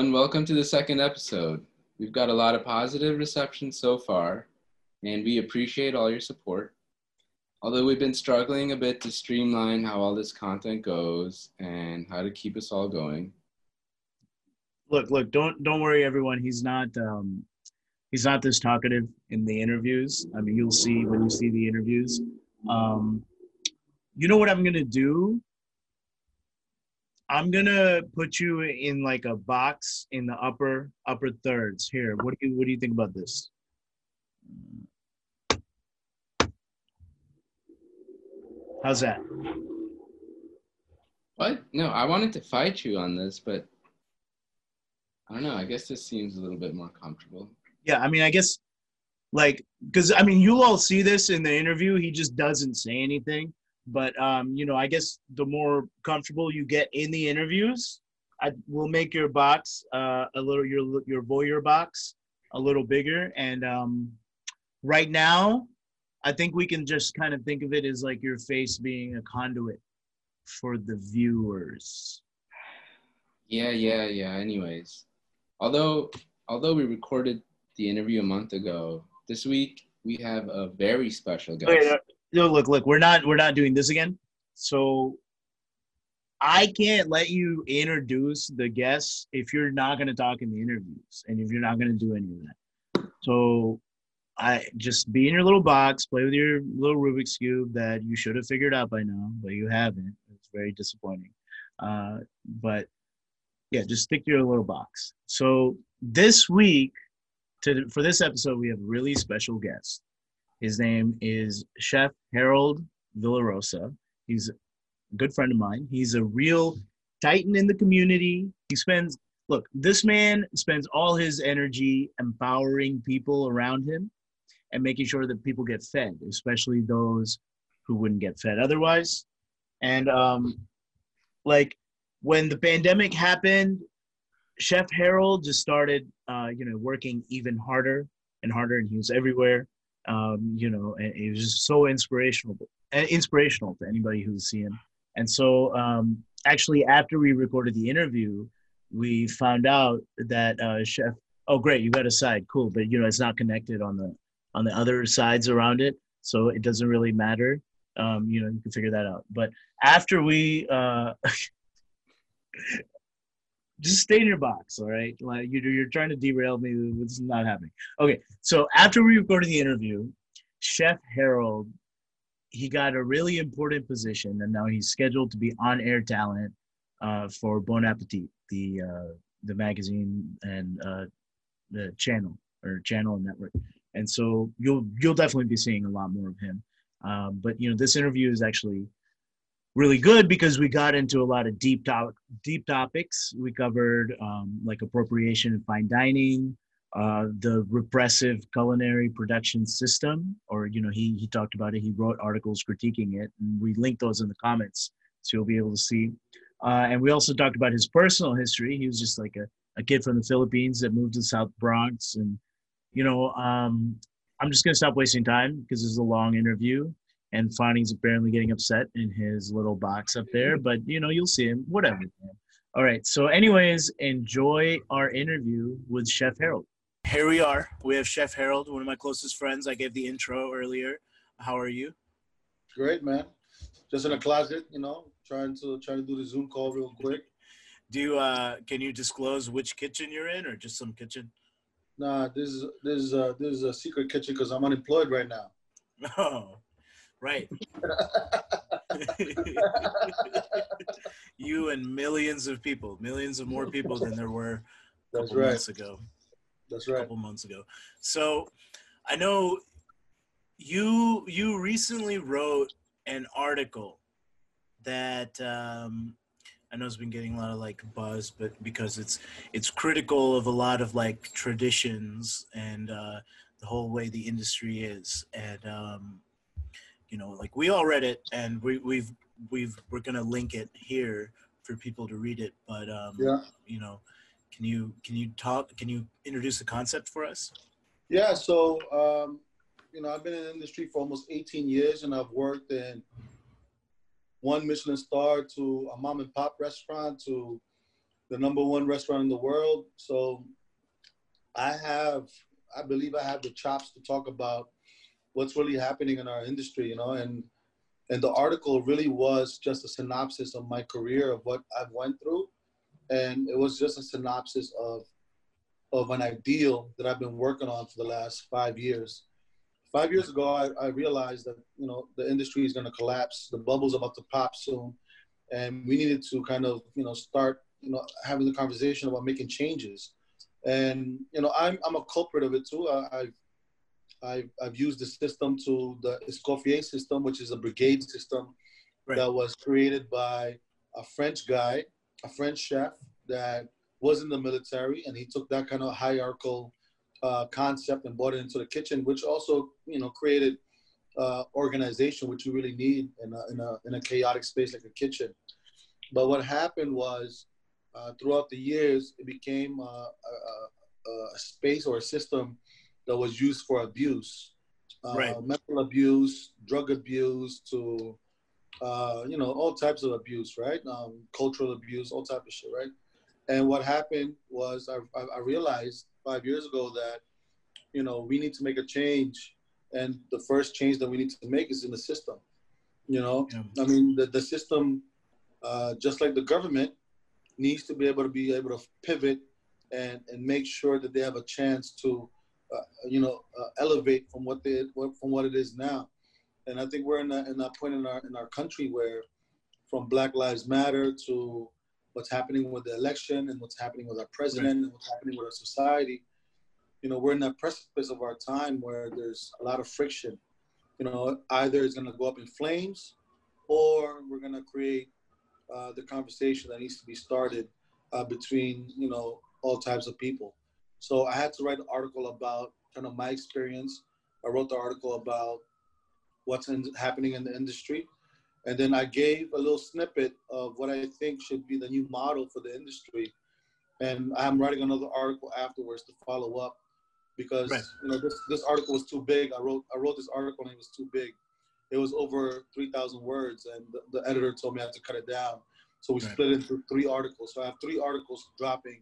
everyone. Welcome to the second episode. We've got a lot of positive reception so far, and we appreciate all your support. Although we've been struggling a bit to streamline how all this content goes and how to keep us all going. Look, look, don't don't worry, everyone. He's not um, he's not this talkative in the interviews. I mean, you'll see when you see the interviews. Um, you know what I'm gonna do? I'm gonna put you in like a box in the upper upper thirds. Here, what do you what do you think about this? How's that? What? No, I wanted to fight you on this, but I don't know. I guess this seems a little bit more comfortable. Yeah, I mean, I guess like because I mean, you all see this in the interview. He just doesn't say anything. But um, you know, I guess the more comfortable you get in the interviews, I will make your box uh, a little your your voyeur box a little bigger. And um, right now, I think we can just kind of think of it as like your face being a conduit for the viewers. Yeah, yeah, yeah. Anyways, although although we recorded the interview a month ago, this week we have a very special guest. Wait, uh, no, look, look, we're not we're not doing this again. So I can't let you introduce the guests if you're not going to talk in the interviews and if you're not going to do any of that. So I just be in your little box, play with your little Rubik's cube that you should have figured out by now, but you haven't. It's very disappointing. Uh, but yeah, just stick to your little box. So this week, to for this episode, we have a really special guest. His name is Chef Harold Villarosa. He's a good friend of mine. He's a real titan in the community. He spends look, this man spends all his energy empowering people around him and making sure that people get fed, especially those who wouldn't get fed otherwise. And um, like when the pandemic happened, Chef Harold just started, uh, you know, working even harder and harder, and he was everywhere. Um, you know, and it was just so inspirational, inspirational to anybody who's seen him. And so, um, actually, after we recorded the interview, we found out that uh, Chef. Oh, great! You got a side, cool, but you know, it's not connected on the on the other sides around it, so it doesn't really matter. Um, you know, you can figure that out. But after we, uh, just stay in your box, all right? Like you're, you're trying to derail me. This is not happening. Okay, so after we recorded the interview, Chef Harold, he got a really important position, and now he's scheduled to be on-air talent uh, for Bon Appetit, the uh, the magazine and uh, the channel or channel and network and so you'll you'll definitely be seeing a lot more of him. Um, but you know, this interview is actually really good because we got into a lot of deep deep topics. We covered um, like appropriation and fine dining, uh, the repressive culinary production system, or you know, he he talked about it. He wrote articles critiquing it, and we linked those in the comments, so you'll be able to see. Uh, and we also talked about his personal history. He was just like a, a kid from the Philippines that moved to South Bronx and you know, um, I'm just gonna stop wasting time because this is a long interview, and Fonny's apparently getting upset in his little box up there. But you know, you'll see him. Whatever. Man. All right. So, anyways, enjoy our interview with Chef Harold. Here we are. We have Chef Harold, one of my closest friends. I gave the intro earlier. How are you? Great, man. Just in a closet, you know, trying to trying to do the Zoom call real quick. Do you, uh, can you disclose which kitchen you're in, or just some kitchen? Nah, this is this is a, this is a secret kitchen because I'm unemployed right now. Oh, right. you and millions of people, millions of more people than there were a couple right. months ago. That's right. A couple months ago. So, I know you you recently wrote an article that um, I know it's been getting a lot of like buzz, but because it's it's critical of a lot of like traditions and uh, the whole way the industry is, and um, you know, like we all read it, and we, we've we've we're gonna link it here for people to read it. But um, yeah, you know, can you can you talk? Can you introduce the concept for us? Yeah. So um, you know, I've been in the industry for almost 18 years, and I've worked in one Michelin star to a mom and pop restaurant to the number one restaurant in the world. So I have, I believe I have the chops to talk about what's really happening in our industry, you know, and and the article really was just a synopsis of my career of what I've went through, and it was just a synopsis of of an ideal that I've been working on for the last five years. Five years ago, I, I realized that you know the industry is going to collapse, the bubble's about to pop soon, and we needed to kind of you know start you know having the conversation about making changes. And you know I'm I'm a culprit of it too. I, I've I've, I've used the system to the Escoffier system, which is a brigade system right. that was created by a French guy, a French chef that was in the military, and he took that kind of hierarchical uh, concept and brought it into the kitchen, which also you know created uh, organization, which you really need in a, in a, in a chaotic space like a kitchen. But what happened was, uh, throughout the years, it became a, a, a, space or a system that was used for abuse, uh, right. mental abuse, drug abuse, to uh, you know all types of abuse, right? Um, cultural abuse, all type of shit, right? And what happened was I, I realized five years ago that you know we need to make a change, and the first change that we need to make is in the system. You know, yeah. I mean the the system, uh, just like the government, needs to be able to be able to pivot and and make sure that they have a chance to uh, you know, uh, elevate from what they from what it is now. And I think we're in that in that point in our in our country where, from Black Lives Matter to what's happening with the election and what's happening with our president right. and what's happening with our society, you know, we're in that precipice of our time where there's a lot of friction. You know, either it's going to go up in flames, or we're going to create uh, the conversation that needs to be started uh, between you know all types of people. So I had to write an article about kind of my experience. I wrote the article about what's in, happening in the industry. And then I gave a little snippet of what I think should be the new model for the industry. And I'm writing another article afterwards to follow up because right. you know this, this article was too big. I wrote I wrote this article and it was too big. It was over 3,000 words, and the, the, editor told me I had to cut it down. So we right. split it into three articles. So I have three articles dropping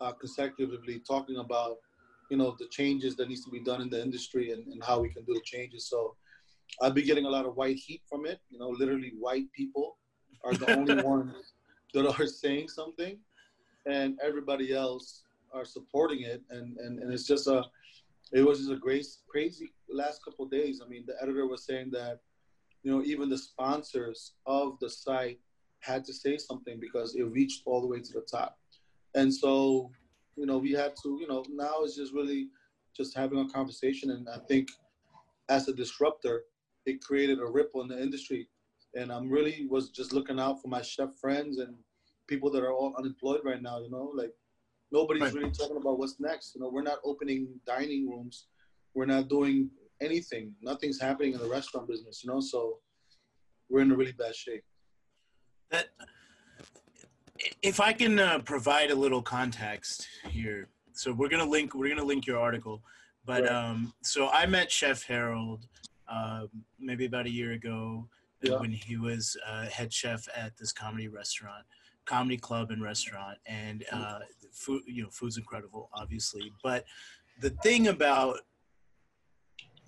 uh, consecutively talking about you know the changes that needs to be done in the industry and, and how we can do the changes. So i've been getting a lot of white heat from it. You know literally white people are the only ones that are saying something and everybody else are supporting it. And and, and it's just a it was just a great crazy last couple days. I mean the editor was saying that you know even the sponsors of the site had to say something because it reached all the way to the top and so, you know, we had to, you know, now it's just really just having a conversation. And I think as a disruptor, it created a ripple in the industry. And I'm really was just looking out for my chef friends and people that are all unemployed right now, you know, like nobody's right. really talking about what's next. You know, we're not opening dining rooms. We're not doing anything. Nothing's happening in the restaurant business, you know, so we're in a really bad shape. That if I can uh, provide a little context here, so we're gonna link we're gonna link your article, but right. um, so I met Chef Harold uh, maybe about a year ago yeah. when he was uh, head chef at this comedy restaurant, comedy club and restaurant, and uh, food you know food's incredible, obviously, but the thing about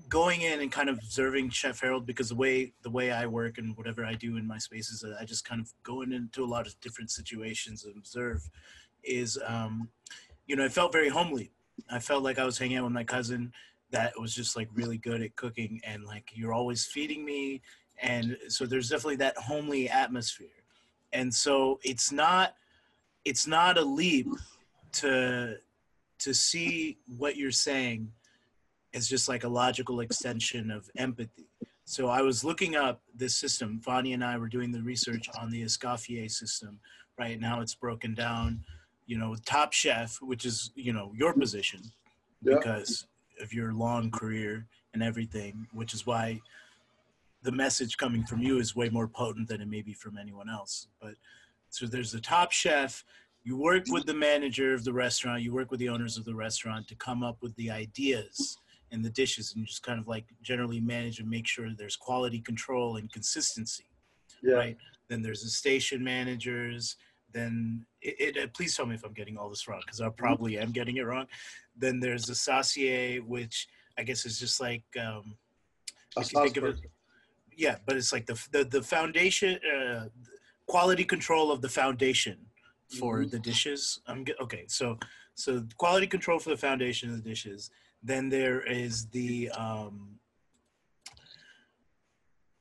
going in and kind of observing Chef Harold because the way the way I work and whatever I do in my spaces, I just kind of go into a lot of different situations and observe. Is um, you know, it felt very homely. I felt like I was hanging out with my cousin that was just like really good at cooking and like you're always feeding me and so there's definitely that homely atmosphere and so it's not it's not a leap to to see what you're saying is just like a logical extension of empathy. So I was looking up this system. Vanya and I were doing the research on the Escoffier system. Right now, it's broken down. You know, Top Chef, which is you know your position yeah. because of your long career and everything, which is why the message coming from you is way more potent than it may be from anyone else. But so there's the Top Chef. You work with the manager of the restaurant. You work with the owners of the restaurant to come up with the ideas and the dishes and just kind of like generally manage and make sure there's quality control and consistency. Yeah. Right. Then there's the station managers. Then it, it, please tell me if I'm getting all this wrong because I probably am getting it wrong. Then there's the saucier, which I guess is just like um, A if you think of it- yeah, but it's like the the, the foundation, uh, quality control of the foundation for Mhm. the dishes. I'm okay. So so quality control for the foundation of the dishes. Then there is the um,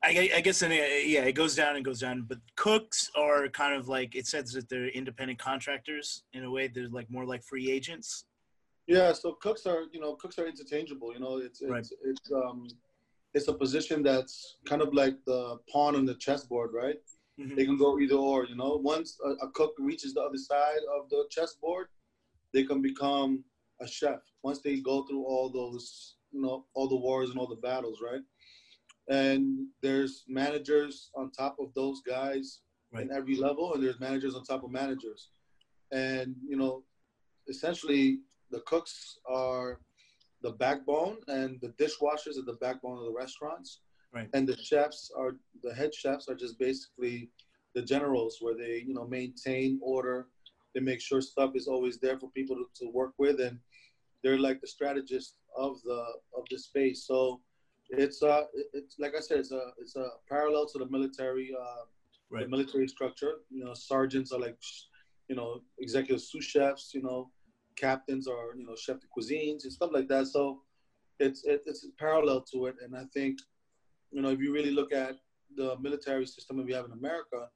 I, I guess in a, yeah, it goes down and goes down. But cooks are kind of like it says that they're independent contractors in a way. They're like more like free agents. Yeah, so cooks are you know cooks are interchangeable. You know, it's it's Right. it's um it's a position that's kind of like the pawn on the chessboard, right? Mhm. They can go either or. You know, once a, a cook reaches the other side of the chessboard, they can become a chef. Once they go through all those, you know, all the wars and all the battles, right? And there's managers on top of those guys Right. in every level, and there's managers on top of managers. And you know, essentially, the cooks are the backbone, and the dishwashers are the backbone of the restaurants. Right. And the chefs are the head chefs are just basically the generals, where they you know maintain order, they make sure stuff is always there for people to, to work with, and they're like the strategists of the of the space. So it's uh it's like I said, it's a it's a parallel to the military uh, the Right. military structure. You know, sergeants are like you know executive sous chefs. You know, captains are you know chef de cuisines and stuff like that. So it's it, it's parallel to it, and I think you know if you really look at the military system that we have in America,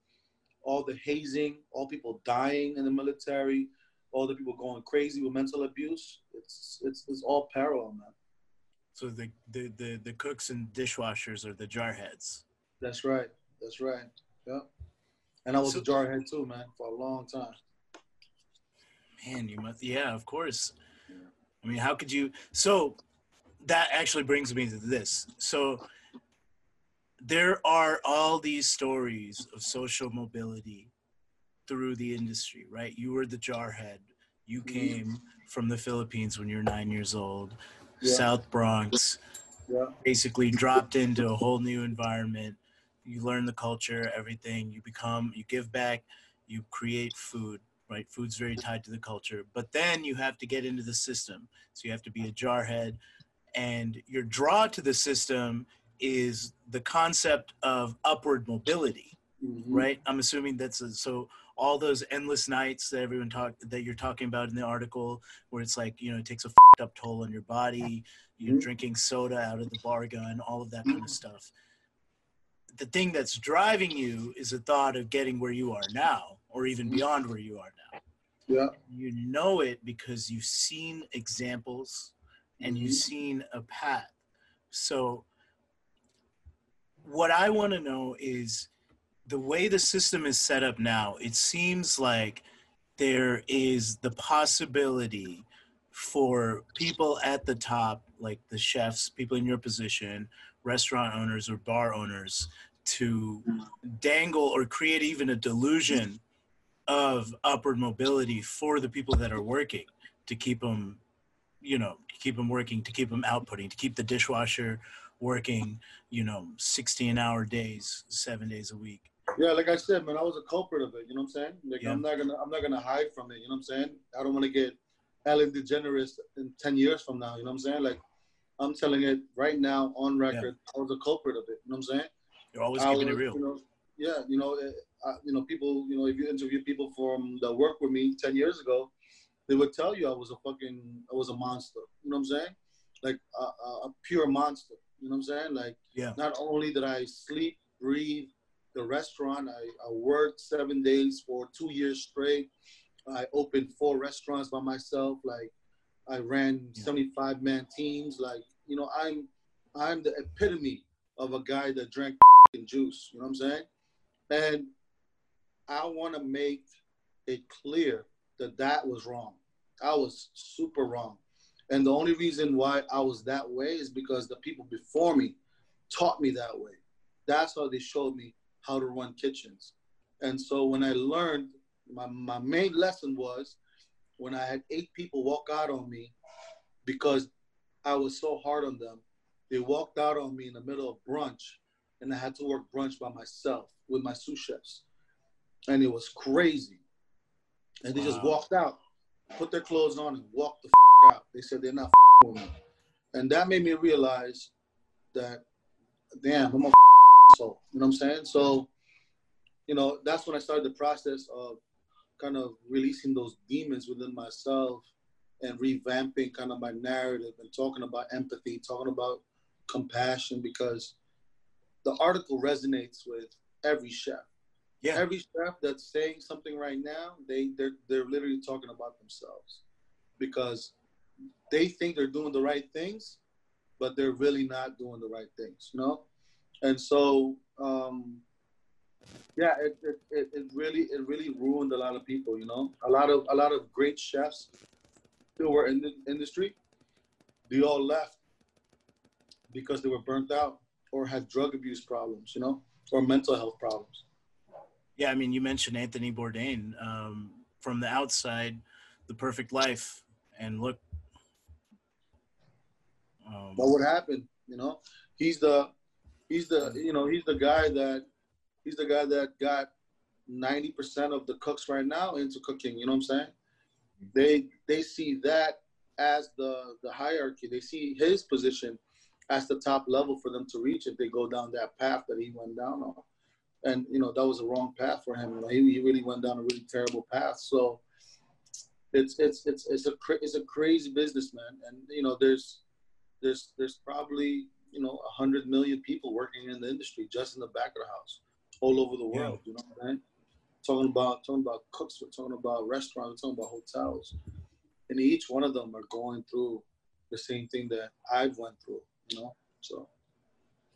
all the hazing, all people dying in the military, all the people going crazy with mental abuse, it's it's it's all parallel, man. So the, the the the cooks and dishwashers are the jarheads. That's right. That's right. Yeah. And I was So- a jarhead too, man, for a long time. Man, you must. Yeah, of course. Yeah. I mean, how could you? So that actually brings me to this. So there are all these stories of social mobility through the industry, right? You were the jarhead. You Mhm. came from the Philippines when you were nine years old, Yeah. South Bronx, Yeah. basically dropped into a whole new environment. You learn the culture, everything. You become, you give back, you create food, right? Food's very tied to the culture. But then you have to get into the system. So you have to be a jarhead. And your draw to the system is the concept of upward mobility, Mhm. right? I'm assuming that's a, so all those endless nights that everyone talk that you're talking about in the article, where it's like you know it takes a fed up toll on your body. You're Mhm. drinking soda out of the bar gun, all of that kind of stuff. The thing that's driving you is the thought of getting where you are now, or even Mhm. beyond where you are now. Yeah. You know it because you've seen examples and you've Mhm. seen a path. So, what I want to know is the way the system is set up now, it seems like there is the possibility for people at the top, like the chefs, people in your position, restaurant owners or bar owners, to dangle or create even a delusion of upward mobility for the people that are working to keep them, you know, to keep them working, to keep them outputting, to keep the dishwasher working, you know, 16 hour days, seven days a week. Yeah, like I said, man, I was a culprit of it. You know what I'm saying? Like Yeah. I'm not gonna I'm not gonna hide from it. You know what I'm saying? I don't want to get Ellen DeGeneres in ten years from now. You know what I'm saying? Like I'm telling it right now on record. Yeah. I was a culprit of it. You know what I'm saying? You're always I keeping it real. You know, yeah, you know, eh, I, you know, people, you know, if you interview people from that work with me ten years ago, they would tell you I was a fucking, I was a monster. You know what I'm saying? Like a pure monster. You know what I'm saying? Like, Yeah. not only did I sleep, breathe the restaurant, I, I worked seven days for two years straight. I opened four restaurants by myself. Like, I ran Yeah. 75 man teams. Like, you know, I'm, I'm the epitome of a guy that drank juice. You know what I'm saying? And I want to make it clear that that was wrong. I was super wrong. And the only reason why I was that way is because the people before me taught me that way. That's how they showed me how to run kitchens. And so when I learned, my, my main lesson was when I had eight people walk out on me because I was so hard on them, they walked out on me in the middle of brunch and I had to work brunch by myself with my sous chefs. And it was crazy. and they just walked out, put their clothes on, and walked the f- out. They said they're not f- with me, and that made me realize that, damn, I'm a f- soul. You know what I'm saying? So, you know, that's when I started the process of kind of releasing those demons within myself and revamping kind of my narrative and talking about empathy, talking about compassion, because the article resonates with every chef Yeah. every chef that's saying something right now, they they're they're literally talking about themselves because they think they're doing the right things, but they're really not doing the right things, you know. And so, um, yeah, it, it, it, it really it really ruined a lot of people, you know. A lot of a lot of great chefs who were in the industry, they all left because they were burnt out or had drug abuse problems, you know, or mental health problems. Yeah, I mean, you mentioned Anthony Bourdain. Um, from the outside, The Perfect Life, and look. Um, what would happen you know he's the he's the you know he's the guy that he's the guy that got 90% of the cooks right now into cooking you know what i'm saying they they see that as the the hierarchy they see his position as the top level for them to reach if they go down that path that he went down on and you know that was a wrong path for him you know, he, he really went down a really terrible path so it's it's it's it's a it's a crazy business man and you know there's there's there's probably you know a hundred million people working in the industry just in the back of the house, all over the world. You know what I mean? Talking about talking about cooks, we're talking about restaurants, we're talking about hotels, and each one of them are going through the same thing that I've went through. You know, so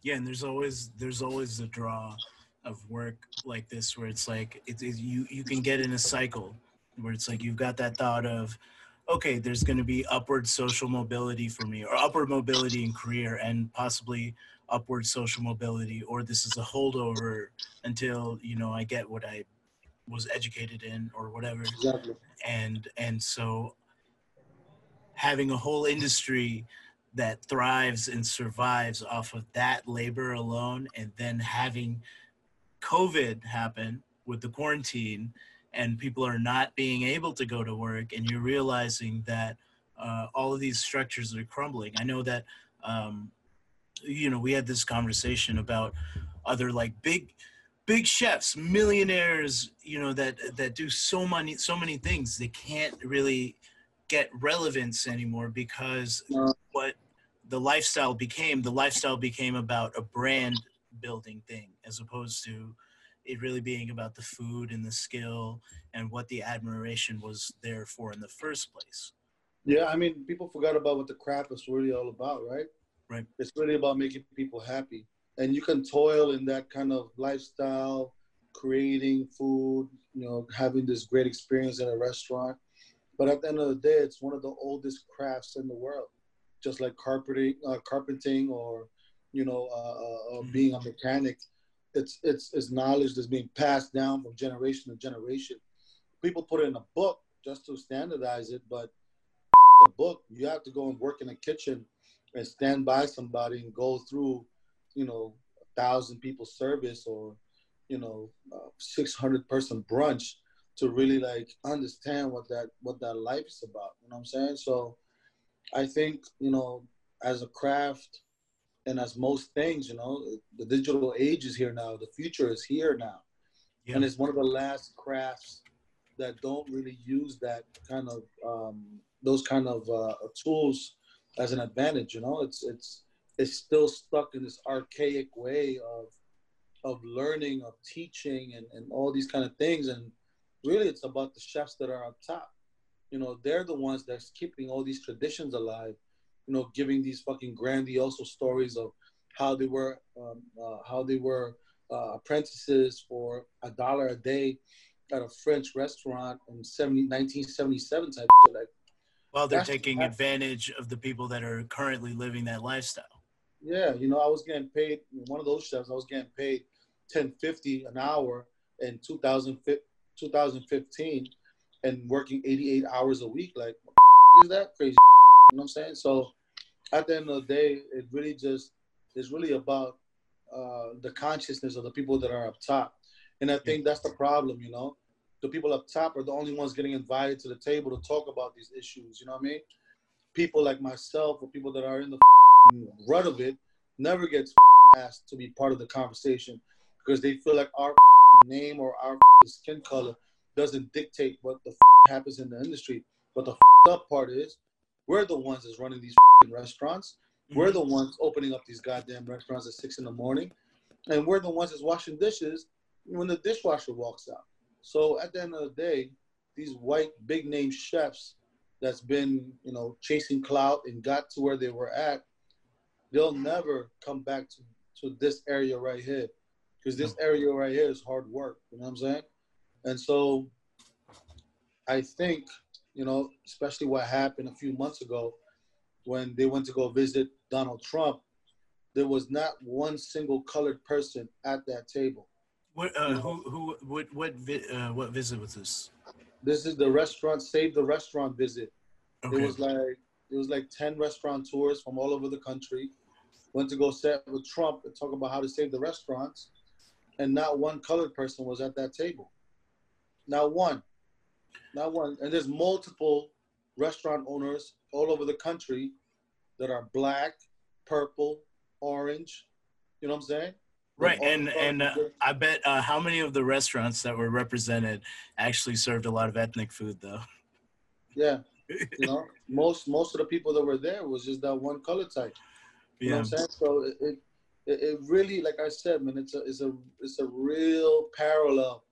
yeah, and there's always there's always the draw of work like this where it's like it, it, you you can get in a cycle where it's like you've got that thought of okay there's going to be upward social mobility for me or upward mobility in career and possibly upward social mobility or this is a holdover until you know i get what i was educated in or whatever exactly. and and so having a whole industry that thrives and survives off of that labor alone and then having covid happen with the quarantine and people are not being able to go to work and you're realizing that uh, all of these structures are crumbling. I know that um, you know we had this conversation about other like big big chefs millionaires you know that that do so many so many things. They can't really get relevance anymore because what the lifestyle became the lifestyle became about a brand building thing as opposed to it really being about the food and the skill and what the admiration was there for in the first place Yeah, I mean, people forgot about what the craft is really all about, right? Right. It's really about making people happy. And you can toil in that kind of lifestyle, creating food, you know, having this great experience in a restaurant. But at the end of the day, it's one of the oldest crafts in the world, just like carpeting, uh, carpenting, or you know, uh, uh, being a mechanic. It's it's it's knowledge that's being passed down from generation to generation. People put it in a book just to standardize it, but a book, you have to go and work in a kitchen and stand by somebody and go through, you know, a thousand people service or, you know, uh, 600 person brunch to really like understand what that, what that life is about. You know what I'm saying? So I think, you know, as a craft and as most things, you know, the digital age is here now. The future is here now. Yeah. And it's one of the last crafts that don't really use that kind of um, those kind of uh, tools as an advantage. You know, it's it's it's still stuck in this archaic way of of learning, of teaching, and, and all these kind of things. And really, it's about the chefs that are up top. You know, they're the ones that's keeping all these traditions alive. You know, giving these fucking grandiose stories of how they were um, uh, how they were uh, apprentices for a dollar a day at a French restaurant in 70, 1977 type shit. Like, well they're taking advantage of the people that are currently living that lifestyle yeah, you know, I was getting paid, one of those chefs, I was getting paid 1050 an hour in 2000, 2015 and working 88 hours a week. Like, what the is that crazy? You know what I'm saying? So at the end of the day, it really just is really about uh, the consciousness of the people that are up top. And I think that's the problem, you know. the people up top are the only ones getting invited to the table to talk about these issues. You know what I mean? People like myself or people that are in the rut of it never gets asked to be part of the conversation because they feel like our name or our skin color doesn't dictate what the happens in the industry. But the up part is we're the ones that's running these restaurants. Mm-hmm. We're the ones opening up these goddamn restaurants at six in the morning. And we're the ones that's washing dishes when the dishwasher walks out. So at the end of the day, these white big name chefs that's been, you know, chasing clout and got to where they were at, they'll never come back to, to this area right here. Because this area right here is hard work. You know what I'm saying? And so I think, you know, especially what happened a few months ago when they went to go visit Donald Trump, there was not one single colored person at that table. What uh, who who what what vi- uh, what visit was this? This is the restaurant save the restaurant visit. Okay. It was like it was like ten restaurateurs from all over the country went to go sit with Trump and talk about how to save the restaurants, and not one colored person was at that table. Not one, not one. And there's multiple restaurant owners all over the country that are black, purple, orange. You know what I'm saying? Right, and and uh, I bet uh, how many of the restaurants that were represented actually served a lot of ethnic food, though. Yeah, you know, most most of the people that were there was just that one color type. You yeah. know what I'm saying? So it, it it really, like I said, man, it's a it's a it's a real parallel.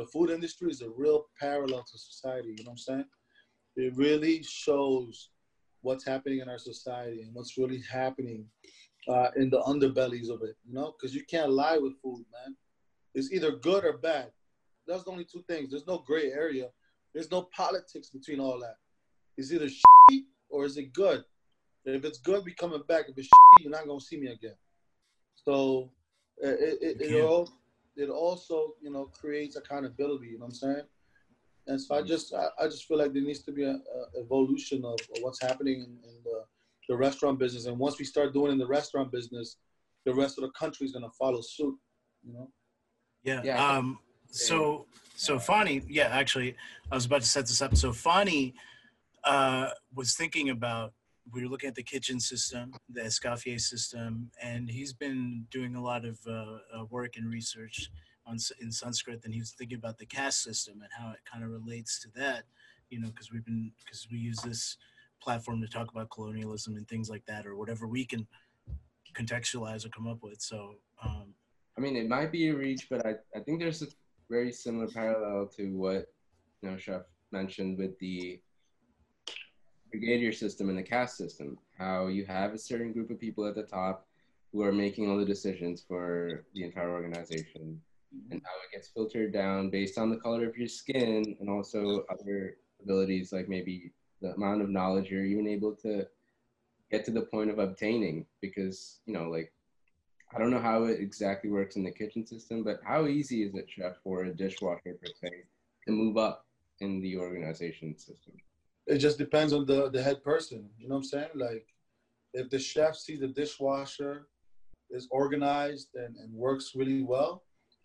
The food industry is a real parallel to society. You know what I'm saying? It really shows what's happening in our society and what's really happening uh, in the underbellies of it, you know, because you can't lie with food, man. It's either good or bad. That's the only two things. There's no gray area. There's no politics between all that. It's either shit or is it good? And if it's good, we coming back. If it's shit, you're not gonna see me again. So it it, it, all, it also you know creates accountability. You know what I'm saying? And so I just I, I just feel like there needs to be an evolution of, of, what's happening in, in the the restaurant business. And once we start doing in the restaurant business, the rest of the country is going to follow suit. You know. Yeah. yeah. Um. So so Fani, yeah, actually, I was about to set this up. So Fani uh, was thinking about we were looking at the kitchen system, the Escoffier system, and he's been doing a lot of uh, uh, work and research on in Sanskrit, and he was thinking about the caste system and how it kind of relates to that, you know, because we've been because we use this platform to talk about colonialism and things like that, or whatever we can contextualize or come up with. So, um, I mean, it might be a reach, but I, I think there's a very similar parallel to what you know Chef mentioned with the brigadier system and the caste system. How you have a certain group of people at the top who are making all the decisions for the entire organization, and how it gets filtered down based on the color of your skin and also other abilities like maybe the amount of knowledge you're even able to get to the point of obtaining. Because you know like i don't know how it exactly works in the kitchen system but how easy is it chef for a dishwasher per se to move up in the organization system it just depends on the the head person you know what i'm saying? Like if the chef sees the dishwasher is organized and, and works really well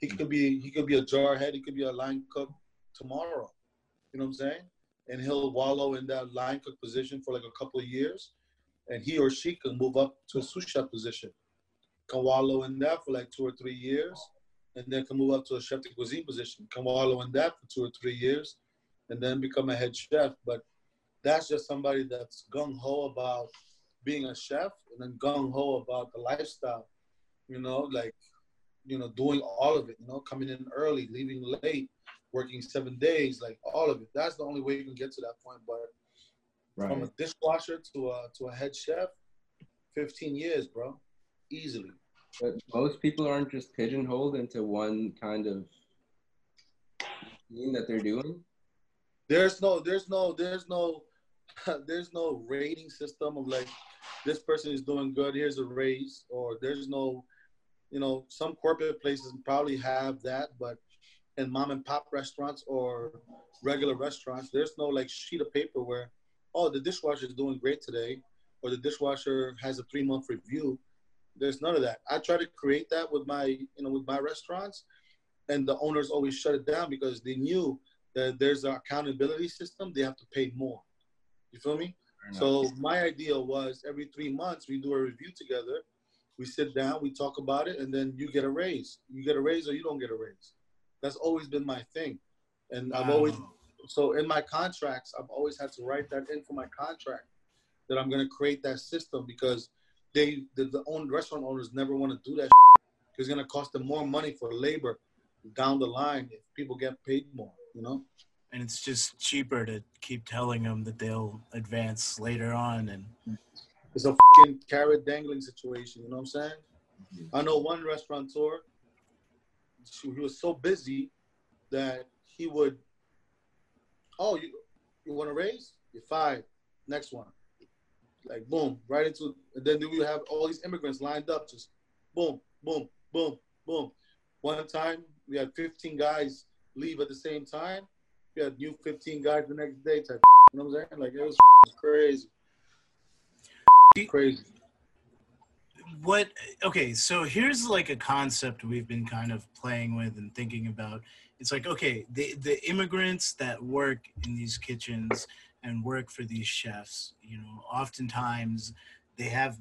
he could be he could be a jar head he could be a line cook tomorrow you know what i'm saying? And he'll wallow in that line cook position for like a couple of years, and he or she can move up to a sous chef position, can wallow in that for like two or three years, and then can move up to a chef de cuisine position, can wallow in that for two or three years, and then become a head chef. But that's just somebody that's gung ho about being a chef, and then gung ho about the lifestyle. You know, like you know, doing all of it. You know, coming in early, leaving late, working seven days, like all of it. That's the only way you can get to that point. But right. from a dishwasher to a to a head chef, fifteen years, bro, easily. But most people aren't just pigeonholed into one kind of thing that they're doing. There's no, there's no, there's no, there's no rating system of like this person is doing good. Here's a raise, or there's no, you know, some corporate places probably have that, but in mom and pop restaurants or regular restaurants, there's no like sheet of paper where, oh, the dishwasher is doing great today, or the dishwasher has a three month review. There's none of that. I try to create that with my, you know, with my restaurants, and the owners always shut it down because they knew that there's an accountability system, they have to pay more. You feel me? So my idea was every three months we do a review together. We sit down, we talk about it, and then you get a raise. You get a raise or you don't get a raise. That's always been my thing, and I've always so in my contracts I've always had to write that in for my contract that I'm going to create that system because they the, the own restaurant owners never want to do that. It's going to cost them more money for labor down the line if people get paid more. You know and it's just cheaper to keep telling them that they'll advance later on and it's a fucking carrot dangling situation you know what i'm saying? Mm-hmm. i know one restaurateur he was so busy that he would oh you you want to raise? You're five next one. Like boom right into and then we have all these immigrants lined up just boom boom boom boom. One time we had 15 guys leave at the same time you had new 15 guys the next day type. You know what I'm saying? Like it was crazy. Crazy. What? Okay, so here's like a concept we've been kind of playing with and thinking about. It's like okay, the the immigrants that work in these kitchens and work for these chefs, you know, oftentimes they have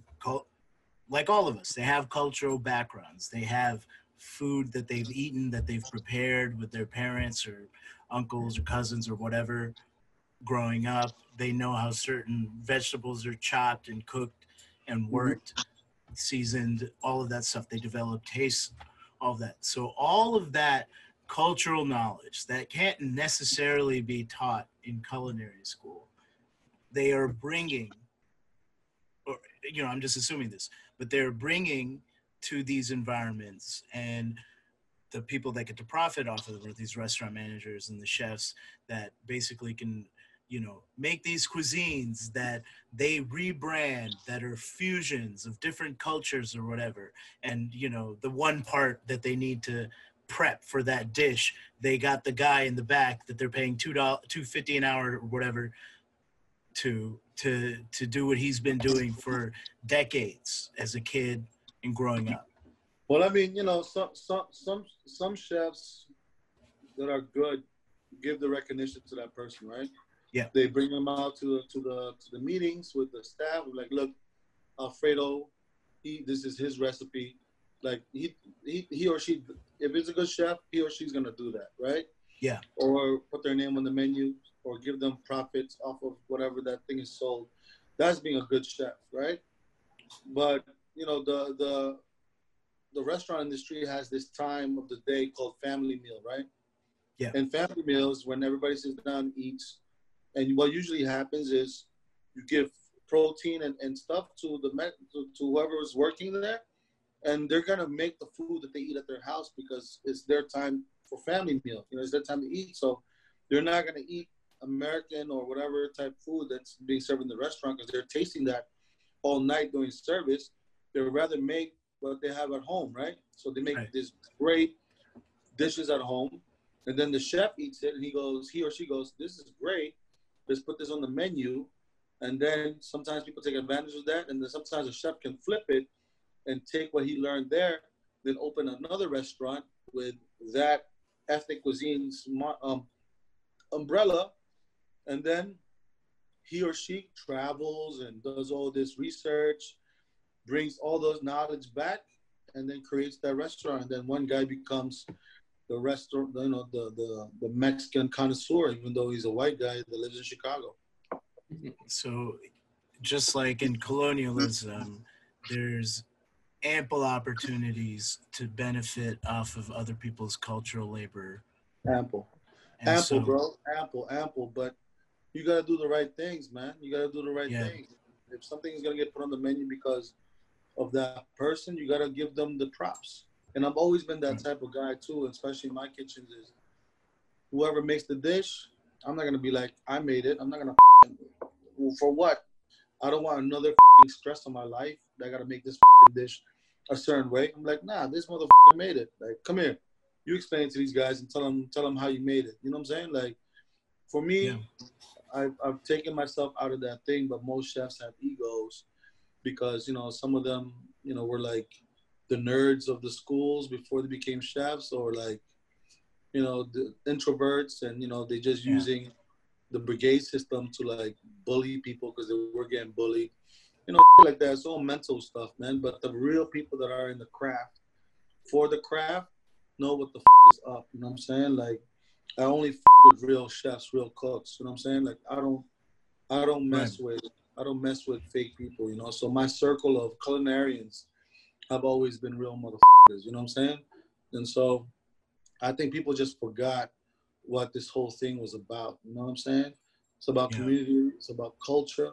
like all of us, they have cultural backgrounds. They have food that they've eaten that they've prepared with their parents or uncles or cousins or whatever growing up. They know how certain vegetables are chopped and cooked and mm-hmm. worked, seasoned, all of that stuff. They develop tastes, all of that. So all of that cultural knowledge that can't necessarily be taught in culinary school, they are bringing, or you know, I'm just assuming this, but they're bringing to these environments and the people that get to profit off of it are these restaurant managers and the chefs that basically can you know make these cuisines that they rebrand that are fusions of different cultures or whatever. And you know the one part that they need to prep for that dish they got the guy in the back that they're paying two dollars two fifty an hour or whatever to to to do what he's been doing for decades as a kid and growing up well, I mean, you know, some some some some chefs that are good give the recognition to that person, right? Yeah. They bring them out to to the to the meetings with the staff. Like, look, Alfredo, he this is his recipe. Like he he he or she, if it's a good chef, he or she's gonna do that, right? Yeah. Or put their name on the menu, or give them profits off of whatever that thing is sold. That's being a good chef, right? But you know the the the restaurant industry has this time of the day called family meal, right? Yeah. And family meals when everybody sits down and eats, and what usually happens is you give protein and, and stuff to the to, to whoever is working there, and they're gonna make the food that they eat at their house because it's their time for family meal. You know, it's their time to eat, so they're not gonna eat American or whatever type food that's being served in the restaurant because they're tasting that all night during service. They'd rather make what they have at home, right? So they make right. this great dishes at home, and then the chef eats it, and he goes, he or she goes, "This is great. Let's put this on the menu." And then sometimes people take advantage of that, and then sometimes a chef can flip it and take what he learned there, then open another restaurant with that ethnic cuisine's um, umbrella, and then he or she travels and does all this research brings all those knowledge back and then creates that restaurant. And then one guy becomes the restaurant, you know, the, the, the Mexican connoisseur, even though he's a white guy that lives in Chicago. So just like in colonialism, there's ample opportunities to benefit off of other people's cultural labor. Ample. And ample, so, bro. Ample, ample. But you got to do the right things, man. You got to do the right yeah. things. If something is going to get put on the menu because of that person, you gotta give them the props. And I've always been that type of guy too, especially in my kitchens. Is whoever makes the dish, I'm not gonna be like I made it. I'm not gonna for what? I don't want another stress on my life. I gotta make this dish a certain way. I'm like, nah, this motherfucker made it. Like, come here, you explain to these guys and tell them tell them how you made it. You know what I'm saying? Like, for me, yeah. I've, I've taken myself out of that thing, but most chefs have egos because you know some of them you know were like the nerds of the schools before they became chefs or like you know, the introverts, and you know, they just Yeah. using the brigade system to like bully people because they were getting bullied. You know, like that. It's all mental stuff, man. But the real people that are in the craft, for the craft, know what the f- is up. You know what I'm saying? Like, I only f- with real chefs, real cooks. You know what I'm saying? Like, I don't, I don't mess with, I don't mess with fake people. You know. So my circle of culinarians have always been real motherfuckers. You know what I'm saying? And so, I think people just forgot what this whole thing was about. You know what I'm saying? It's about Yeah. community. It's about culture,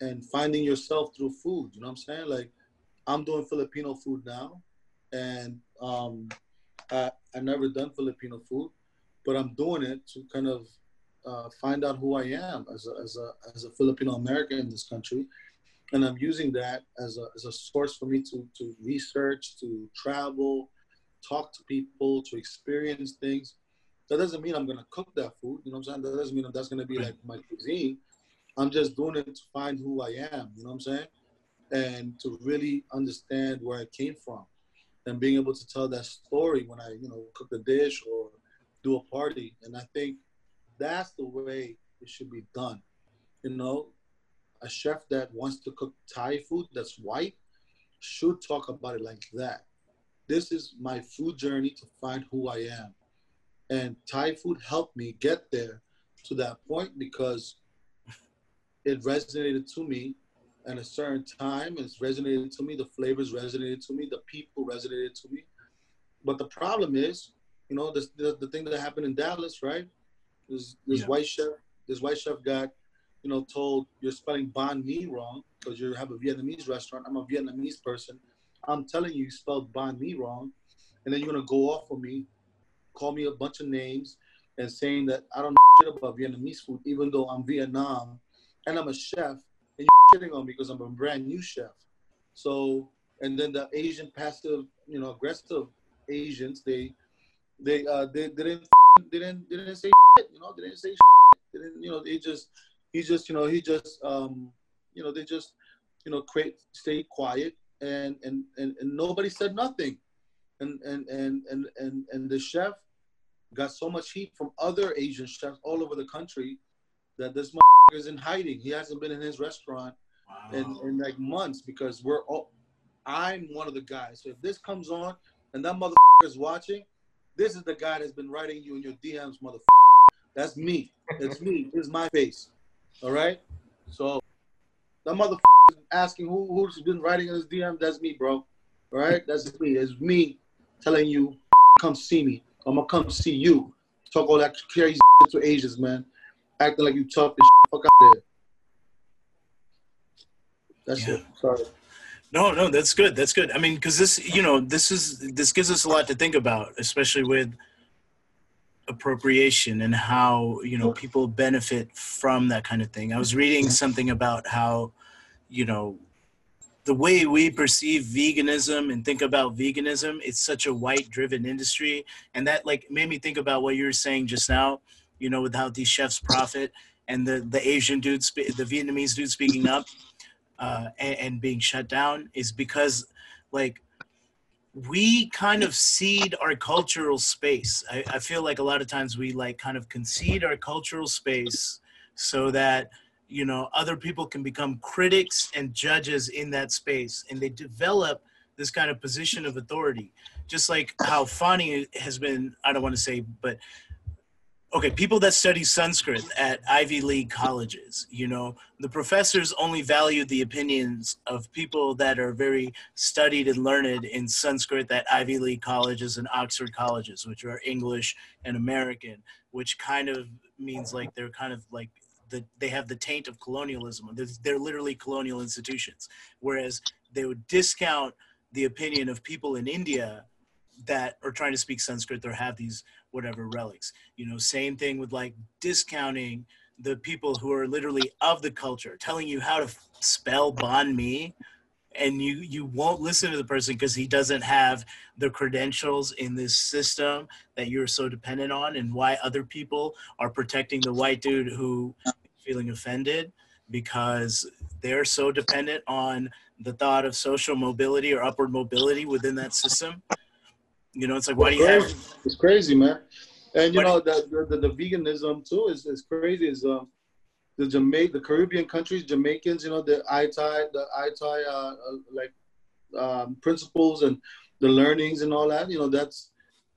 and finding yourself through food. You know what I'm saying? Like, I'm doing Filipino food now, and um, I I never done Filipino food, but I'm doing it to kind of uh, find out who I am as a as a as a Filipino American in this country, and I'm using that as a as a source for me to to research, to travel, talk to people, to experience things. That doesn't mean I'm gonna cook that food. You know what I'm saying? That doesn't mean that's gonna be like my cuisine. I'm just doing it to find who I am. You know what I'm saying? And to really understand where I came from, and being able to tell that story when I, you know, cook a dish or do a party. And I think that's the way it should be done. You know, a chef that wants to cook Thai food that's white should talk about it like that. This is my food journey to find who I am. And Thai food helped me get there to that point because it resonated to me at a certain time. It's resonated to me. The flavors resonated to me. The people resonated to me. But the problem is, you know, this, the, the thing that happened in Dallas, right? This, this Yeah. white chef, this white chef got, you know, told you're spelling banh mi wrong because you have a Vietnamese restaurant. I'm a Vietnamese person. I'm telling you, you spelled banh mi wrong, and then you're gonna go off on me, call me a bunch of names, and saying that I don't know shit about Vietnamese food, even though I'm Vietnam and I'm a chef, and you're shitting on me because I'm a brand new chef. So, and then the Asian passive, you know, aggressive Asians, they, they, uh, they, they didn't, didn't, didn't say shit, you know, didn't say shit. Didn't, you know, they just, he just, you know, he just, um, you know, they just, you know, create, stay quiet, and and and, and nobody said nothing, and and and and and and the chef got so much heat from other Asian chefs all over the country that this motherfucker is in hiding. He hasn't been in his restaurant in, in like months because we're all. I'm one of the guys. So if this comes on and that motherfucker is watching, this is the guy that's been writing you in your DMs, motherfucker. That's me. That's me. This is my face. All right. So that motherfucker is asking who who's been writing in his DM. That's me, bro. All right. That's me. It's me telling you, come see me. I'm gonna come see you. Talk all that crazy to Asians, man. Acting like you tough and shit. Fuck out there. That's Yeah. it. Sorry. No, no, that's good. That's good. I mean, because this, you know, this is this gives us a lot to think about, especially with appropriation and how you know people benefit from that kind of thing. I was reading something about how, you know, the way we perceive veganism and think about veganism, it's such a white-driven industry, and that like made me think about what you were saying just now. You know, with how these chefs profit and the the Asian dude, the Vietnamese dude speaking up uh, and, and being shut down is because like we kind of cede our cultural space. I, I feel like a lot of times we like kind of concede our cultural space so that you know other people can become critics and judges in that space and they develop this kind of position of authority. Just like how Fani has been i don't want to say but okay people that study sanskrit at ivy league colleges you know the professors only value the opinions of people that are very studied and learned in sanskrit at ivy league colleges and oxford colleges which are english and american which kind of means like they're kind of like the, they have the taint of colonialism. They're, they're literally colonial institutions. Whereas they would discount the opinion of people in india that are trying to speak sanskrit or have these whatever relics you know same thing with like discounting the people who are literally of the culture telling you how to spell banh mi and you you won't listen to the person because he doesn't have the credentials in this system that you're so dependent on and why other people are protecting the white dude who feeling offended because they're so dependent on the thought of social mobility or upward mobility within that system you know it's like why do you have It's crazy, man. And you But- know the, the the veganism too is, is crazy. Is um the Jamaica the Caribbean countries Jamaicans you know the ITI the ITI uh, uh, like um, principles and the learnings and all that you know that's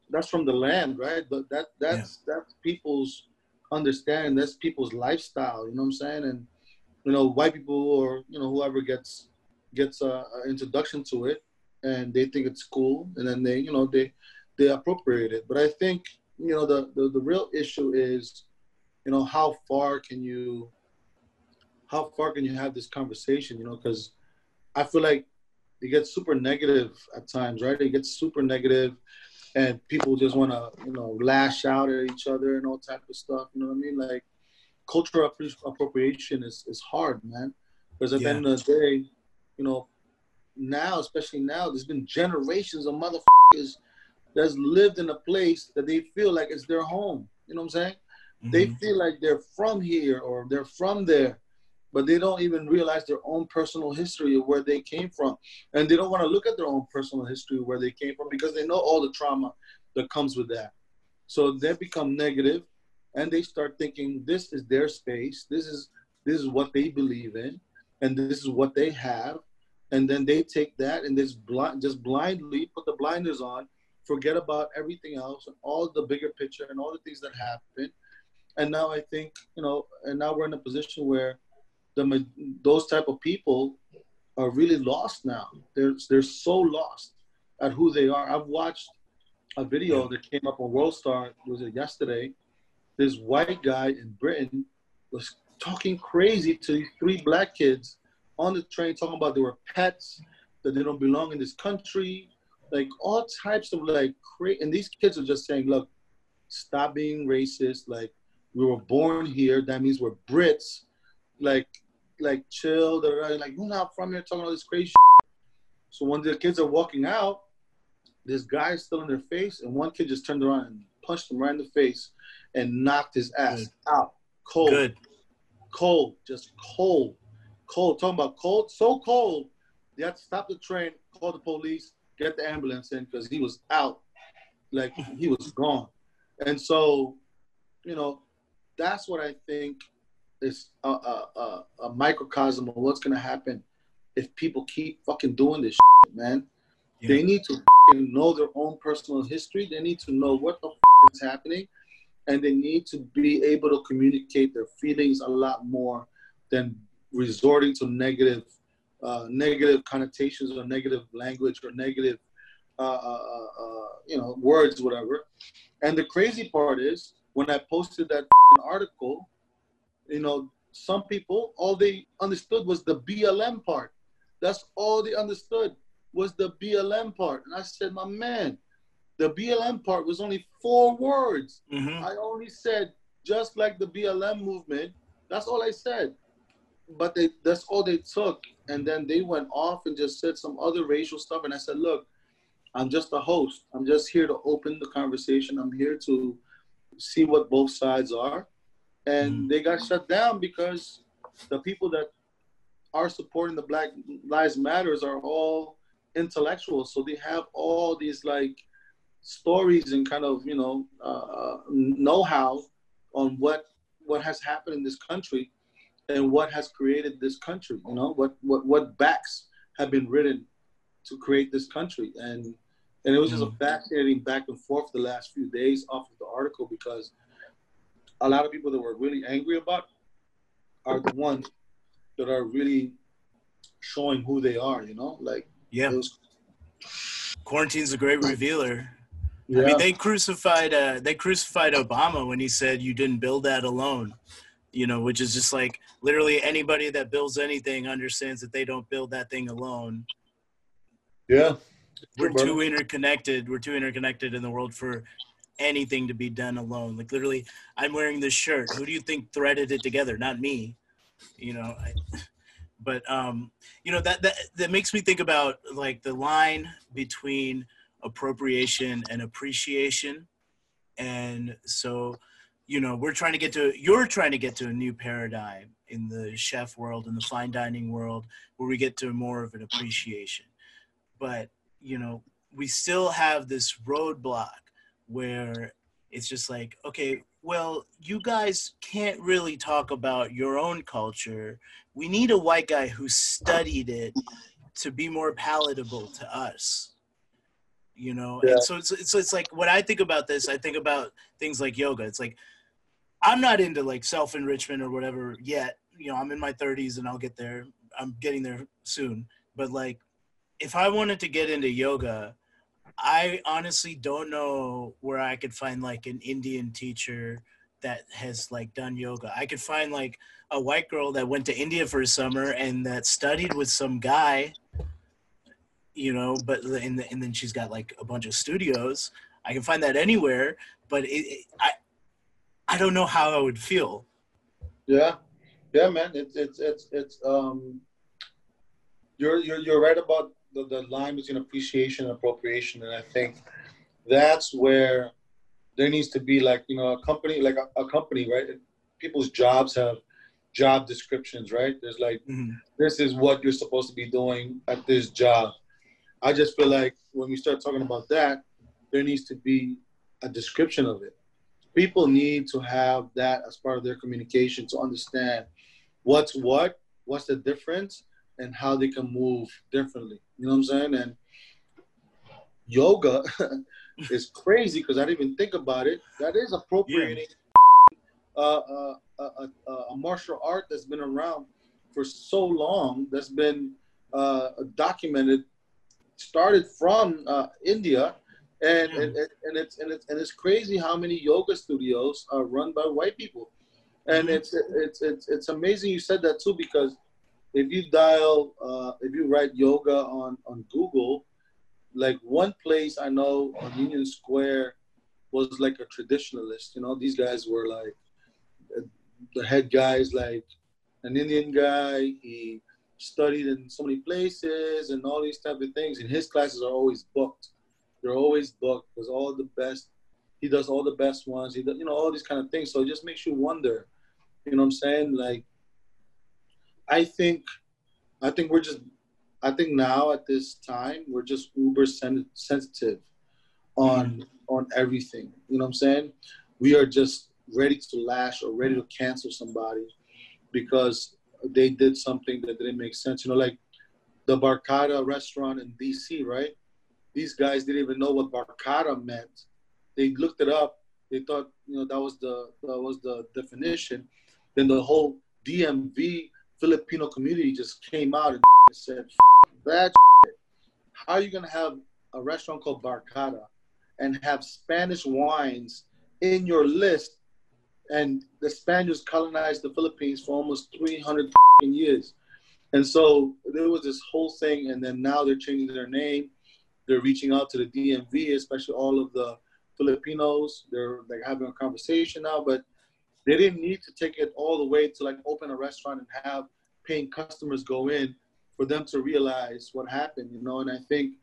that's from the land right but that that's that's people's understanding that's people's lifestyle you know what I'm saying and you know white people or you know whoever gets gets a, a introduction to it and they think it's cool and then they you know they they appropriate it. But I think you know the, the the real issue is you know how far can you how far can you have this conversation you know because i feel like it gets super negative at times right? It gets super negative and people just want to you know lash out at each other and all type of stuff you know what i mean? Like cultural appropriation is, is hard man. Because at the end of the day you know now especially now there's been generations of motherfuckers that's lived in a place that they feel like it's their home. You know what i'm saying? They Mhm. feel like they're from here or they're from there but they don't even realize their own personal history of where they came from. And they don't want to look at their own personal history where they came from because they know all the trauma that comes with that. So they become negative and they start thinking this is their space. This is this is what they believe in and this is what they have and then they take that and just blind just blindly put the blinders on forget about everything else and all the bigger picture and all the things that happen and now I think you know, and now we're in a position where the those type of people are really lost now. They're they're so lost at who they are. I've watched a video that came up on World Star. Was it yesterday? This white guy in Britain was talking crazy to three black kids on the train, talking about they were pets, that they don't belong in this country, like all types of like crazy. And these kids are just saying, "Look, stop being racist. Like we were born here. That means we're Brits. Like, like chill. They're like, you're not from here talking all this crazy. Shit. So when the kids are walking out, this guy is still in their face, and one kid just turned around and punched him right in the face and knocked his ass Good. out. Cold, Good. cold, just cold, cold. Talking about cold, so cold. They had to stop the train, call the police, get the ambulance in because he was out, like he was gone. And so, you know, that's what I think is a, a, a, a microcosm of what's gonna happen if people keep fucking doing this, shit, man. Yeah. They need to fucking know their own personal history. They need to know what the is happening, and they need to be able to communicate their feelings a lot more than resorting to negative, uh, negative connotations or negative language or negative, uh, uh, uh, uh, you know, words, whatever. And the crazy part is when I posted that article, you know, some people all they understood was the BLM part. That's all they understood was the BLM part. And I said, my man, the BLM part was only four words. Mhm. I only said just like the BLM movement. That's all I said. But they that's all they took. And then they went off and just said some other racial stuff. And I said, look, I'm just a host. I'm just here to open the conversation. I'm here to see what both sides are. And Mhm. they got shut down because the people that are supporting the Black Lives Matters are all intellectuals. So they have all these like stories and kind of you know uh, know-how on what what has happened in this country and what has created this country. You know what what what backs have been written to create this country and and it was just a fascinating back and forth the last few days off of the article because a lot of people that were really angry about are the ones that are really showing who they are you know like Yeah. was Quarantine's a great revealer. yeah I mean, they crucified uh, they crucified Obama when he said you didn't build that alone. You know, which is just like literally anybody that builds anything understands that they don't build that thing alone. yeah We're too interconnected. We're too interconnected in the world for anything to be done alone. Like literally, I'm wearing this shirt. Who do you think threaded it together? Not me. You know, I, but um, you know that that that makes me think about like the line between appropriation and appreciation. And so, you know, we're trying to get to you're trying to get to a new paradigm in the chef world in the fine dining world where we get to more of an appreciation. But, you know, we still have this roadblock where it's just like okay well you guys can't really talk about your own culture we need a white guy who studied it to be more palatable to us you know Yeah. and so it's, it's it's like when i think about this i think about things like yoga it's like i'm not into like self-enrichment or whatever yet. You know i'm in my 30s and i'll get there. I'm getting there soon. But like if i wanted to get into yoga i honestly don't know where i could find like an indian teacher that has like done yoga. I could find like a white girl that went to india for a summer and that studied with some guy you know but and, and then she's got like a bunch of studios. I can find that anywhere but it, it, i i don't know how i would feel Yeah, yeah, man. It's it's it's it's um. You're you're you're right about the, the line between appreciation and appropriation, and I think that's where there needs to be like you know a company like a, a company right. People's jobs have job descriptions, right? There's like Mhm. this is what you're supposed to be doing at this job. I just feel like when we start talking about that, there needs to be a description of it. People need to have that as part of their communication to understand what's what, what's the difference, and how they can move differently. You know what I'm saying? And yoga is crazy because I didn't even think about it. That is appropriating uh, uh, uh, uh, a martial art that's been around for so long, that's been uh, documented, started from uh, India, and, Yeah. and and it's and it's and it's crazy how many yoga studios are run by white people, and Mhm. it's it's it's it's amazing you said that too because if you dial uh, if you write yoga on on Google, like one place I know on Union Square was like a traditionalist. You know, these guys were like the head guy is like an Indian guy. He studied in so many places and all these type of things. And his classes are always booked. They're always booked because all the best. He does all the best ones. He does, you know, all these kind of things. So it just makes you wonder. You know what I'm saying? Like, I think, I think we're just, I think now at this time we're just uber sen- sensitive on mm-hmm. on everything. You know what I'm saying? We are just ready to lash or ready to cancel somebody because they did something that didn't make sense. You know, like the Barkada restaurant in DC, right? These guys didn't even know what Barkada meant. They looked it up. They thought, you know, that was the that was the definition. Then the whole DMV Filipino community just came out and said, "That how are you gonna have a restaurant called Barkada and have Spanish wines in your list and the Spaniards colonized the Philippines for almost 300 years. And so there was this whole thing, and then now they're changing their name. They're reaching out to the DMV, especially all of the Filipinos. They're like having a conversation now, but they didn't need to take it all the way to like open a restaurant and have paying customers go in for them to realize what happened, you know. And I think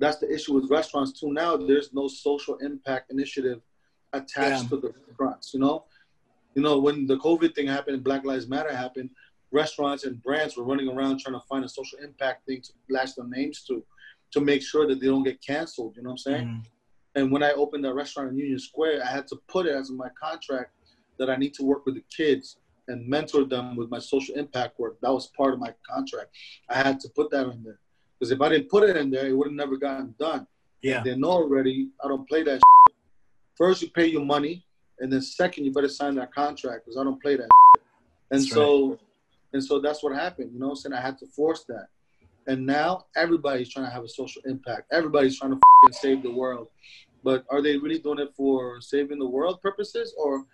that's the issue with restaurants too. Now there's no social impact initiative attached Yeah. to the restaurants, you know. You know, when the COVID thing happened Black Lives Matter happened, restaurants and brands were running around trying to find a social impact thing to latch their names to, to make sure that they don't get canceled. You know what I'm saying? Mhm. And when I opened that restaurant in Union Square, I had to put it as in my contract that I need to work with the kids and mentor them with my social impact work. That was part of my contract. I had to put that in there because if I didn't put it in there, it would have never gotten done. yeah They know already. I don't play that. First, you pay your money, and then second, you better sign that contract because I don't play that. And That's so, and so that's what happened. You know, what I'm saying I had to force that. And now everybody's trying to have a social impact. Everybody's trying to save the world. But are they really doing it for saving the world purposes, or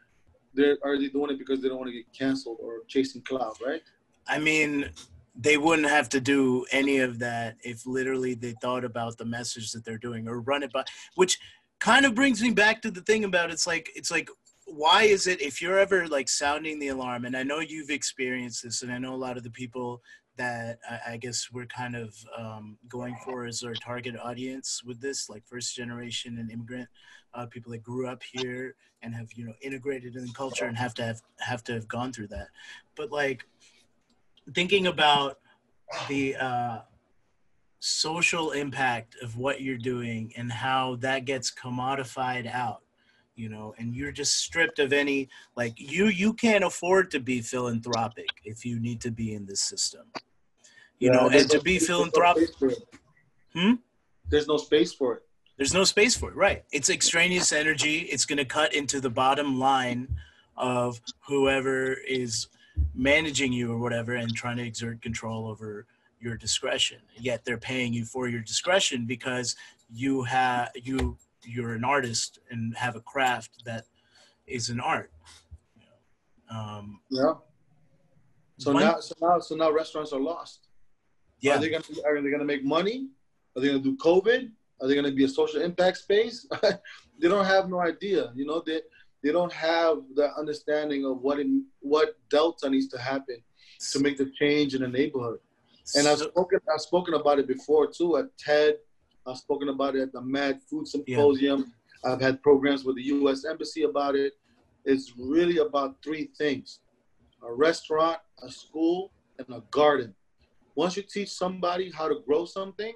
are they doing it because they don't want to get canceled or chasing clout? Right? I mean, they wouldn't have to do any of that if literally they thought about the message that they're doing or run it by, which kind of brings me back to the thing about it's like it's like why is it if you're ever like sounding the alarm and I know you've experienced this and I know a lot of the people that I, I guess we're kind of um, going for as our target audience with this like first generation and immigrant uh, people that grew up here and have you know integrated in the culture and have to have have to have gone through that. But like thinking about the uh, social impact of what you're doing and how that gets commodified out you know, and you're just stripped of any like you you can't afford to be philanthropic if you need to be in this system. You Yeah, know, and to no- be no philanthropic it. Hmm? There's no space for it. there's no space for it right it's extraneous energy it's going to cut into the bottom line of whoever is managing you or whatever and trying to exert control over your discretion yet they're paying you for your discretion because you have you you're an artist and have a craft that is an art um, Yeah. So one- now, so now, so now restaurants are lost. yeah Are they gonna are they gonna make money? Are they gonna do COVID? Are they gonna be a social impact space? they don't have no idea. You know, they they don't have the understanding of what in what delta needs to happen to make the change in the neighborhood. And I've spoken I've spoken about it before too at TED. I've spoken about it at the Mad Food Symposium. I've had programs with the U.S. Embassy about it. It's really about three things: a restaurant, a school, and a garden. Once you teach somebody how to grow something,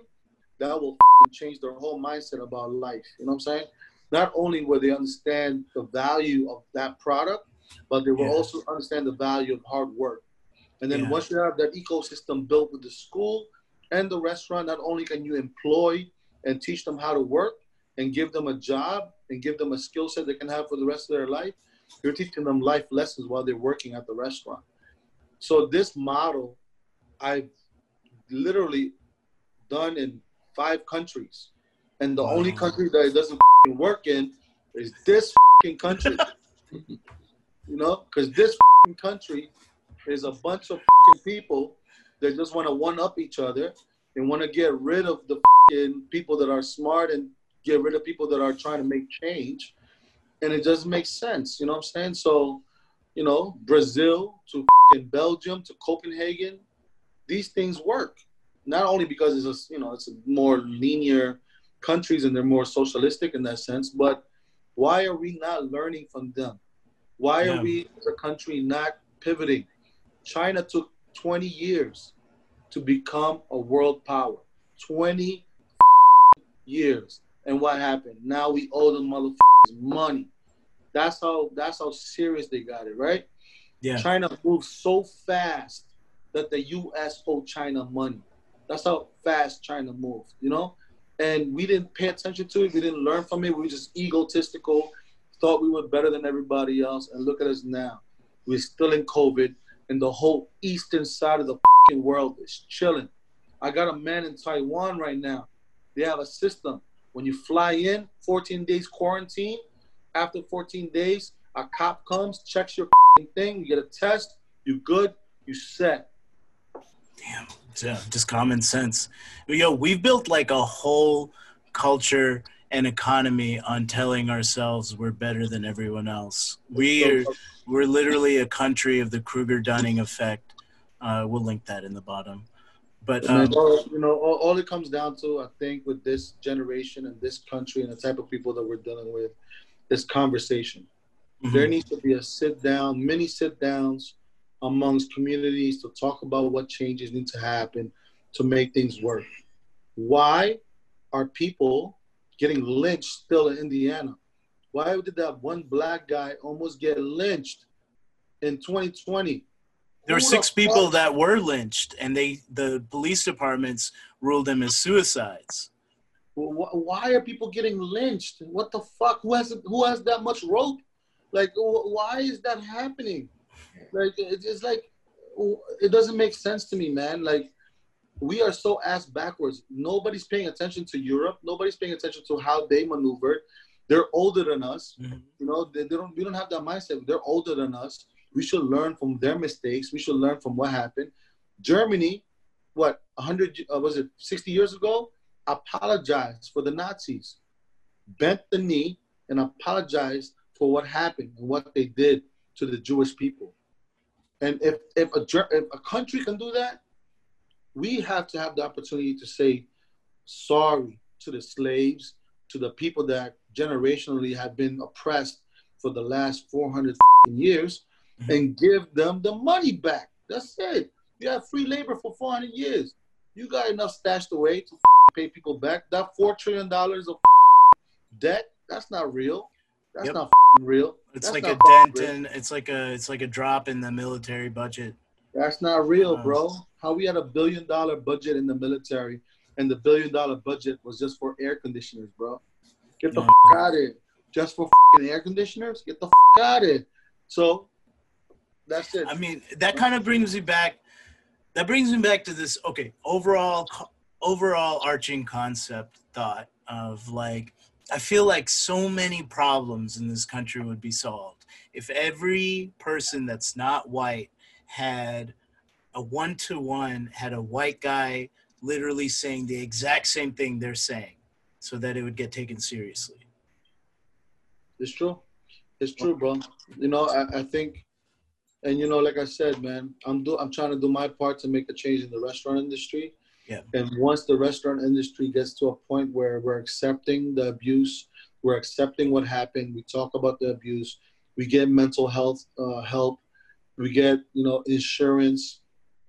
that will change their whole mindset about life. You know what I'm saying? Not only will they understand the value of that product, but they will Yeah. also understand the value of hard work. And then Yeah. once you have that ecosystem built with the school and the restaurant, not only can you employ and teach them how to work and give them a job and give them a skill set they can have for the rest of their life, you're teaching them life lessons while they're working at the restaurant. So this model, I've literally done in five countries, and the only country that it doesn't work in is this country. you know, because this country is a bunch of people that just want to one up each other and want to get rid of the f***ing people that are smart and get rid of people that are trying to make change. And it doesn't make sense. You know what I'm saying? So, you know, Brazil to Belgium to Copenhagen, these things work. Not only because it's a, you know, it's a more linear countries and they're more socialistic in that sense, but why are we not learning from them? Why Yeah. are we as a country not pivoting? China took 20 years to become a world power. 20 years. And what happened? Now we owe them motherfuckers money. That's how that's how serious they got it, right? yeah China moved so fast that the US owed China money. That's how fast China moved, you know? And we didn't pay attention to it. We didn't learn from it. We were just egotistical, thought we were better than everybody else. And look at us now. We're still in COVID, and the whole eastern side of the fucking world is chilling. I got a man in Taiwan right now. They have a system. When you fly in, 14 days quarantine. After 14 days, a cop comes, checks your thing, you get a test, you good, you set. Damn, yeah, just common sense. Yo, we've built like a whole culture and economy on telling ourselves we're better than everyone else. We're we're literally a country of the Kruger Dunning effect. Uh, we'll link that in the bottom. But um, you know, all, all it comes down to, I think, with this generation and this country and the type of people that we're dealing with, is conversation. There mhm, needs to be a sit down, many sit downs amongst communities to talk about what changes need to happen to make things work. Why are people getting lynched still in Indiana? Why did that one black guy almost get lynched in 2020? There were six people that were lynched, and they the police departments ruled them as suicides. Wh- Why are people getting lynched? What the fuck? Who has who has that much rope? Like, wh- why is that happening? Like, it- it's like it doesn't make sense to me, man. Like, we are so ass backwards. Nobody's paying attention to Europe. Nobody's paying attention to how they maneuvered. They're older than us. Mhm. You know, they, they don't. We don't have that mindset. They're older than us. We should learn from their mistakes. We should learn from what happened. Germany, what 100 uh, was it 60 years ago? Apologized for the Nazis, bent the knee, and apologized for what happened and what they did to the Jewish people. And if if a if a country can do that, we have to have the opportunity to say sorry to the slaves, to the people that generationally have been oppressed for the last 400 years. And give them the money back. That's it. You have free labor for 400 years. You got enough stashed away to pay people back. That $4 trillion of debt, that's not real. That's Yep. not real. It's That's like a dent real. in. It's like a. It's like a drop in the military budget. That's not real, Uh, bro. How we had a billion dollar budget in the military, and the billion dollar budget was just for air conditioners, bro. Get the Yeah. f- out of here. Just for air conditioners? Get the f- out of here. So that's it. I mean, that kind of brings me back. That brings me back to this. Okay, overall, overall arching concept thought of like, I feel like so many problems in this country would be solved if every person that's not white had a one to one, had a white guy literally saying the exact same thing they're saying, so that it would get taken seriously. It's true. It's true, bro. You know, I, I think, and you know, like I said, man, I'm do I'm trying to do my part to make a change in the restaurant industry. Yeah. And once the restaurant industry gets to a point where we're accepting the abuse, we're accepting what happened, we talk about the abuse, we get mental health uh, help, we get you know insurance.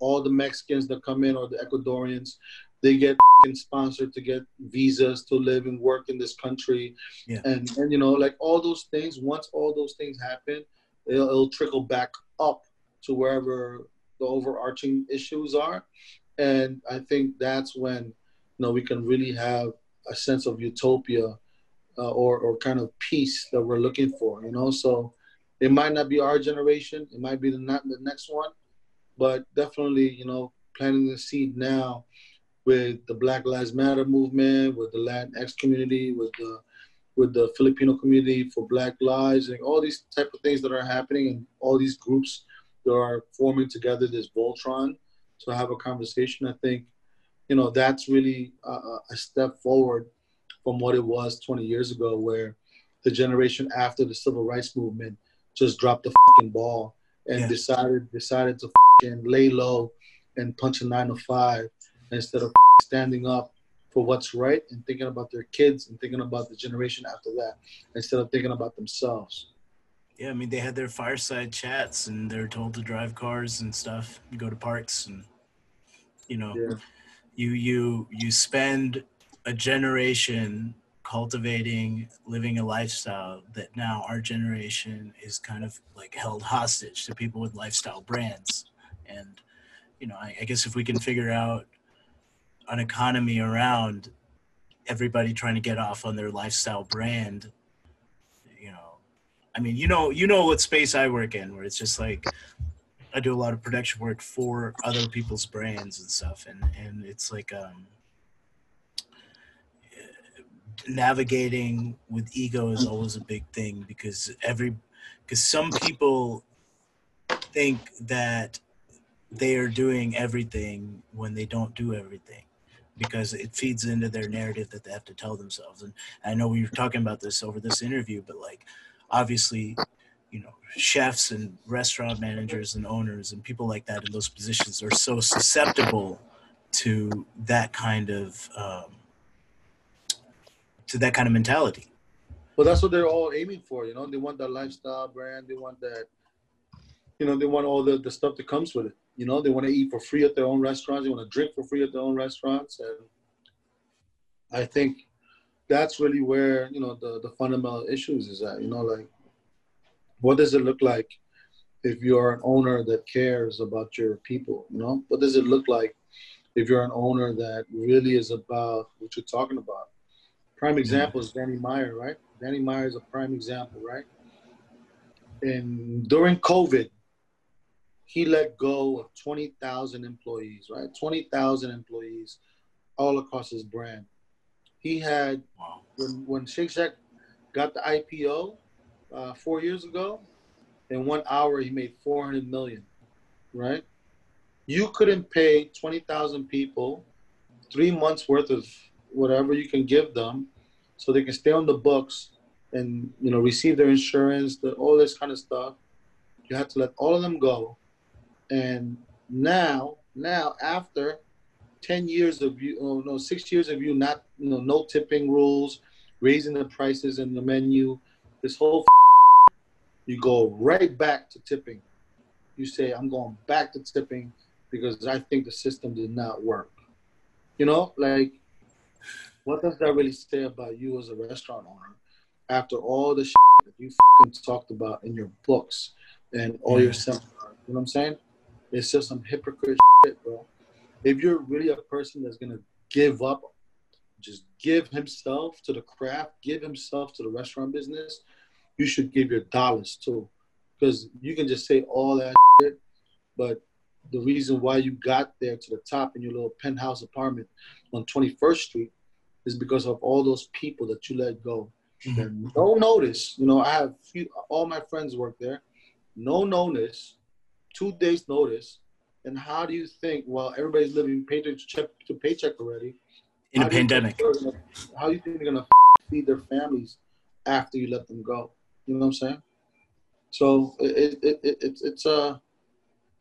All the Mexicans that come in or the Ecuadorians, they get sponsored to get visas to live and work in this country yeah. and and you know like all those things once all those things happen it'll, it'll trickle back up to wherever the overarching issues are. And i think that's when you know we can really have a sense of utopia uh, or or kind of peace that we're looking for you know? So it might not be our generation it might be the not the next one but definitely you know planting the seed now with the black lives matter movement with the latinx community with the with the Filipino community for Black Lives and all these type of things that are happening and all these groups that are forming together this Voltron to have a conversation. I think, you know, that's really a, a- step forward from what it was 20 years ago, where the generation after the civil rights movement just dropped the fucking ball and Yeah. decided decided to fucking lay low and punch a nine to five instead of standing up for what's right and thinking about their kids and thinking about the generation after that instead of thinking about themselves. Yeah, I mean they had their fireside chats and they're told to drive cars and stuff, and go to parks and you know, Yeah. you you you spend a generation cultivating living a lifestyle that now our generation is kind of like held hostage to people with lifestyle brands and you know I, I guess if we can figure out an economy around everybody trying to get off on their lifestyle brand you know. I mean, you know, you know what space I work in, where it's just like I do a lot of production work for other people's brands and stuff, and and it's like um, navigating with ego is always a big thing because every because some people think that they are doing everything when they don't do everything because it feeds into their narrative that they have to tell themselves and i know we were talking about this over this interview but like obviously you know chefs and restaurant managers and owners and people like that in those positions are so susceptible to that kind of um, to that kind of mentality Well, that's what they're all aiming for. You know, they want that lifestyle brand. They want that. You know, they want all the, the stuff that comes with it. You know, they want to eat for free at their own restaurants. They want to drink for free at their own restaurants, and I think that's really where you know the the fundamental issues is at. You know, like what does it look like if you're an owner that cares about your people? You know, what does it look like if you're an owner that really is about what you're talking about? Prime mm-hmm. example is Danny Meyer, right? Danny Meyer is a prime example, right? And during COVID, he let go of 20,000 employees, right? 20,000 employees all across his brand. He had, wow when, when Shake Shack got the IPO uh, four years ago, in one hour, he made 400 million, right? You couldn't pay 20,000 people three months worth of whatever you can give them so they can stay on the books and you know receive their insurance the, all this kind of stuff you had to let all of them go and now now after 10 years of you oh no six years of you not you know no tipping rules raising the prices in the menu this whole you go right back to tipping you say i'm going back to tipping because i think the system did not work you know like what does that really say about you as a restaurant owner after all the shit that you fucking talked about in your books and all your seminars. You know what I'm saying? It's just some hypocrite shit, bro. If you're really a person that's gonna give up, just give himself to the craft, give himself to the restaurant business, you should give your dollars too. Because you can just say all that shit, but the reason why you got there to the top in your little penthouse apartment on 21st Street is because of all those people that you let go. Mm-hmm. No notice. You know, I have few, all my friends work there. No notice, two days notice. And how do you think, well, everybody's living paycheck to paycheck already? In a pandemic. Gonna, how do you think they're going to feed their families after you let them go? You know what I'm saying? So it, it, it, it's, it's, uh,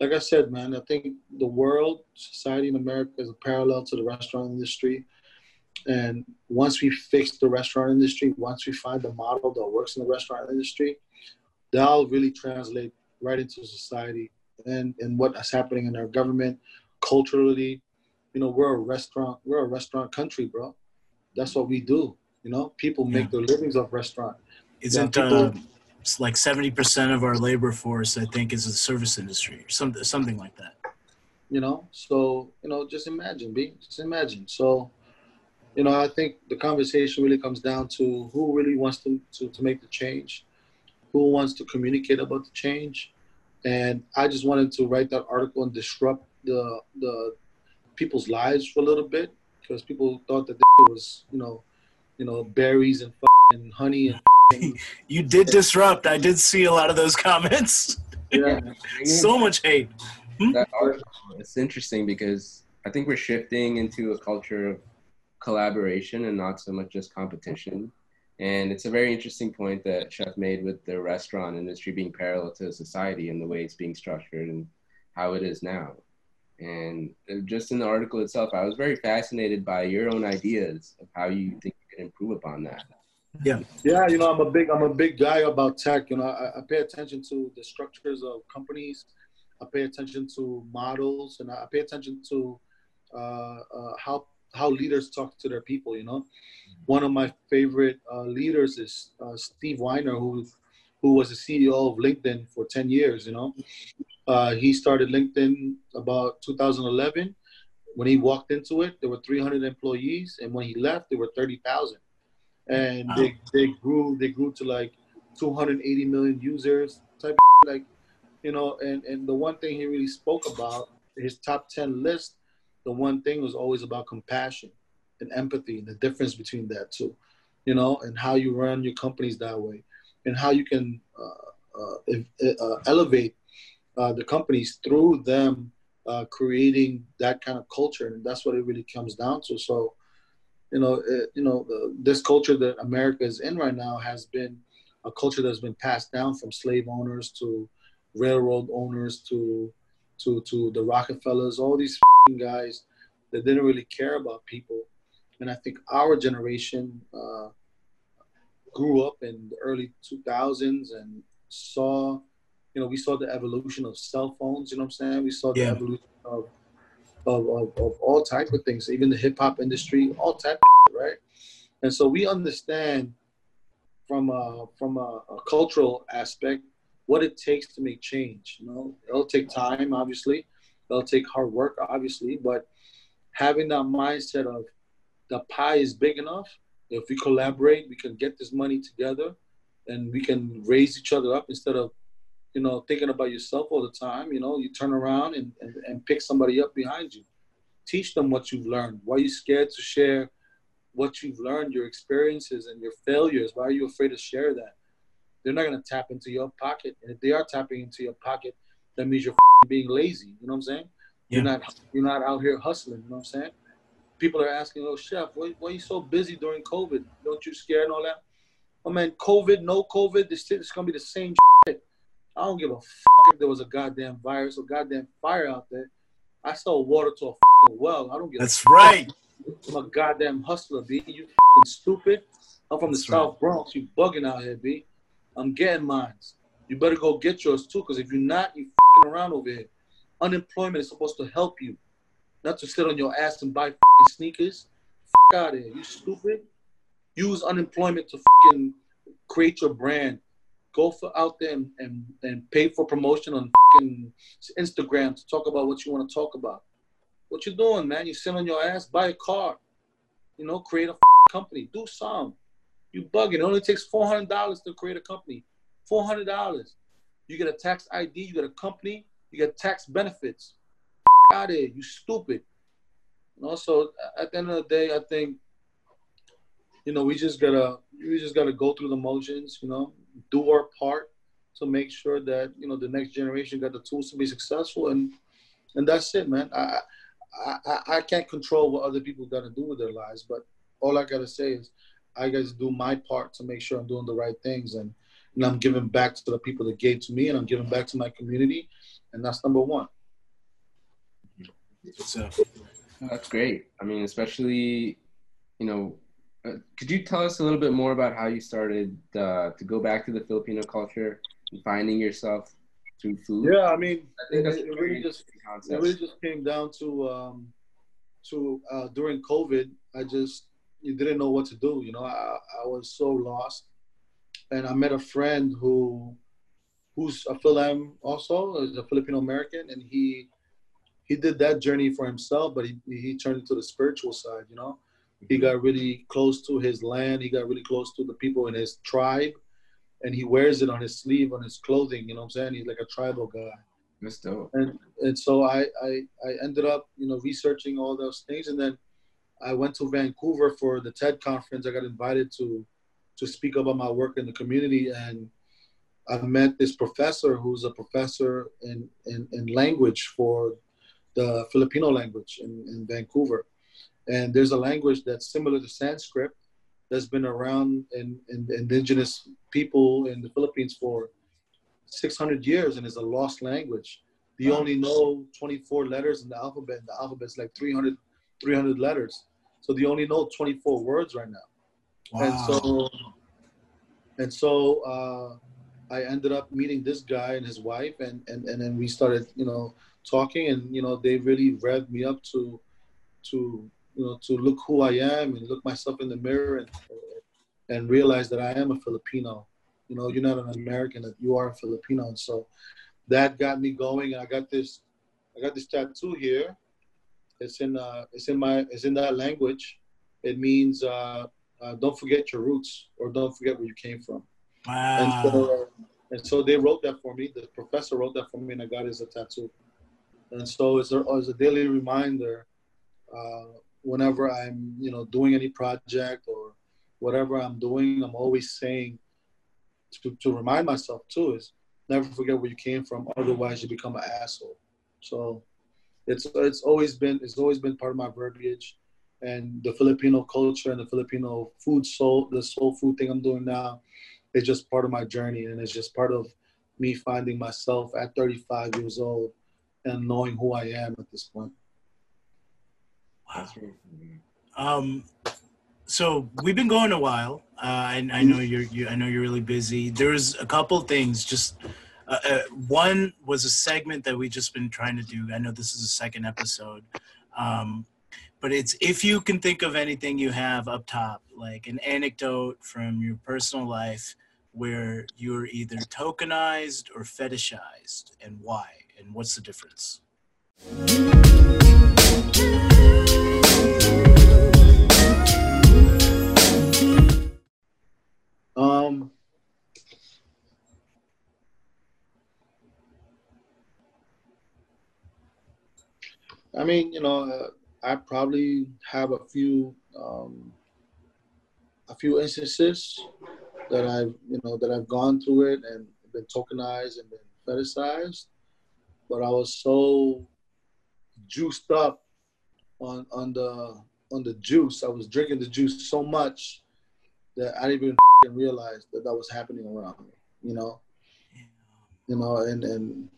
like I said, man, I think the world, society in America is a parallel to the restaurant industry. And once we fix the restaurant industry, once we find the model that works in the restaurant industry, that'll really translate right into society and, and what's happening in our government, culturally. You know, we're a restaurant, we're a restaurant country, bro. That's what we do. You know, people make yeah. their livings off restaurant. Isn't yeah, people, uh, it's like seventy percent of our labor force, I think, is the service industry, or something, something like that. You know, so you know, just imagine, be just imagine. So, you know, I think the conversation really comes down to who really wants to to, to make the change, who wants to communicate about the change, and I just wanted to write that article and disrupt the the people's lives for a little bit because people thought that it was you know, you know, berries and and honey and you did disrupt. I did see a lot of those comments. Yeah. so much hate. Hmm? That article, it's interesting because I think we're shifting into a culture of collaboration and not so much just competition. And it's a very interesting point that Chef made with the restaurant industry being parallel to society and the way it's being structured and how it is now. And just in the article itself, I was very fascinated by your own ideas of how you think you can improve upon that. Yeah. Yeah, you know, I'm a big I'm a big guy about tech. You know, I, I pay attention to the structures of companies. I pay attention to models, and I pay attention to uh, uh, how how leaders talk to their people. You know, one of my favorite uh, leaders is uh, Steve Weiner, who who was the CEO of LinkedIn for 10 years. You know, uh, he started LinkedIn about 2011. When he walked into it, there were 300 employees, and when he left, there were 30,000 and wow. they they grew they grew to like 280 million users type of, like you know and and the one thing he really spoke about his top 10 list the one thing was always about compassion and empathy and the difference between that two you know and how you run your companies that way and how you can uh, uh, uh, elevate uh, the companies through them uh, creating that kind of culture. And that's what it really comes down to. So you know, it, you know, this culture that America is in right now has been a culture that's been passed down from slave owners to railroad owners to to to the Rockefellers, all these guys that didn't really care about people. And I think our generation uh, grew up in the early 2000s and saw, you know, we saw the evolution of cell phones. You know what I'm saying? We saw the yeah. evolution of of, of, of all type of things, even the hip hop industry, all type of right? And so we understand from a, from a, a, cultural aspect what it takes to make change. You know, it'll take time, obviously. It'll take hard work, obviously. But having that mindset of the pie is big enough. If we collaborate, we can get this money together, and we can raise each other up instead of you know, thinking about yourself all the time. You know, you turn around and, and, and pick somebody up behind you. Teach them what you've learned. Why are you scared to share what you've learned, your experiences and your failures? Why are you afraid to share that? They're not going to tap into your pocket. And if they are tapping into your pocket, that means you're being lazy. You know what I'm saying? Yeah. You're not you're not out here hustling. You know what I'm saying? People are asking, "Oh, chef, why, why are you so busy during COVID? Don't you scare and all that?" Oh man, COVID, no COVID, this is gonna be the same shit. I don't give a fuck if there was a goddamn virus or goddamn fire out there. I sell water to a fucking well. I don't give. That's right. I'm a goddamn hustler, b. You fucking stupid. I'm from the That's South. Bronx. You bugging out here, b. I'm getting mines. You better go get yours too, because if you're not, you around over here. Unemployment is supposed to help you, not to sit on your ass and buy sneakers. Out of here, you stupid. Use unemployment to fucking create your brand go for out there and, and, and pay for promotion on Instagram to talk about what you want to talk about. What you doing, man? You sit on your ass, buy a car, you know, create a company, do some. You bugging. It only takes four hundred dollars to create a company. Four hundred dollars. You get a tax ID. You get a company. You get tax benefits. Out of here, you stupid. You know, so at the end of the day, I think, you know, we just gotta we just gotta go through the motions. You know, do our part to make sure that you know the next generation got the tools to be successful, and and that's it, man. I I, I can't control what other people got to do with their lives, but all I gotta say is I got to do my part to make sure I'm doing the right things, and and I'm giving back to the people that gave to me, and I'm giving back to my community, and that's number one. So that's great. I mean, especially, you know, uh, could you tell us a little bit more about how you started uh, to go back to the Filipino culture and finding yourself through food? Yeah, I mean, I think it, it really just concept. it really just came down to um, to uh, during COVID. I just you didn't know what to do. You know, I, I was so lost, and I met a friend who who's a Philam also, is a Filipino American, and he he did that journey for himself, but he he turned into the spiritual side. You know, he mm-hmm. got really close to his land. He got really close to the people in his tribe, and he wears it on his sleeve, on his clothing. You know what I'm saying? He's like a tribal guy. That's dope. And and so I I I ended up you know researching all those things, and then I went to Vancouver for the TED conference. I got invited to to speak about my work in the community, and I met this professor who's a professor in in, in language for the Filipino language in, in Vancouver. And there's a language that's similar to Sanskrit that's been around in, in indigenous people in the Philippines for 600 years and is a lost language. You only know 24 letters in the alphabet. and The alphabet's like 300, 300 letters. So they only know 24 words right now. Wow. And so, and so uh, I ended up meeting this guy and his wife, and, and, and then we started, you know, talking and you know they really revved me up to to you know to look who I am and look myself in the mirror and and realize that I am a Filipino. You know, you're not an American; that you are a Filipino. And so that got me going. And I got this, I got this tattoo here. It's in uh, it's in my it's in that language. It means uh, uh, don't forget your roots or don't forget where you came from. Wow. And so, and so they wrote that for me. The professor wrote that for me, and I got it as a tattoo. And so it's a, as a daily reminder, uh, whenever I'm, you know, doing any project or whatever I'm doing, I'm always saying to, to remind myself too is never forget where you came from. Otherwise, you become an asshole. So it's it's always been it's always been part of my verbiage, and the Filipino culture and the Filipino food soul the soul food thing I'm doing now is just part of my journey, and it's just part of me finding myself at 35 years old and knowing who I am at this point. Wow. Um, so we've been going a while. Uh, I, I know you're, you, I know you're really busy. There's a couple things. Just uh, uh, one was a segment that we just been trying to do. I know this is a second episode, um, but it's if you can think of anything you have up top, like an anecdote from your personal life where you're either tokenized or fetishized, and why and what's the difference? Um, I mean, you know, uh, I probably have a few um, a few instances that I've you know that I've gone through it and been tokenized and been fetishized but I was so juiced up on on the on the juice. I was drinking the juice so much that I didn't even realize that that was happening around me. You know, you know, and and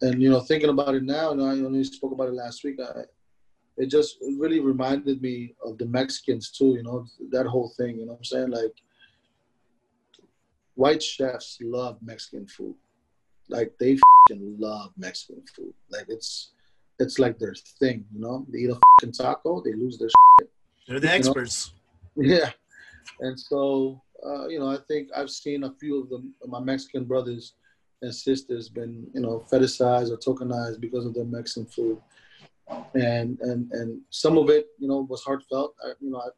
and you know, thinking about it now, and I only spoke about it last week. I, it just really reminded me of the Mexicans too. You know, that whole thing. You know, what I'm saying like white chefs love Mexican food. Like they love Mexican food. Like it's it's like their thing, you know. They eat a fucking taco, they lose their. Shit, They're the experts. Know? Yeah, and so uh, you know, I think I've seen a few of them, my Mexican brothers and sisters, been you know fetishized or tokenized because of their Mexican food, and and and some of it, you know, was heartfelt. I, you know, I,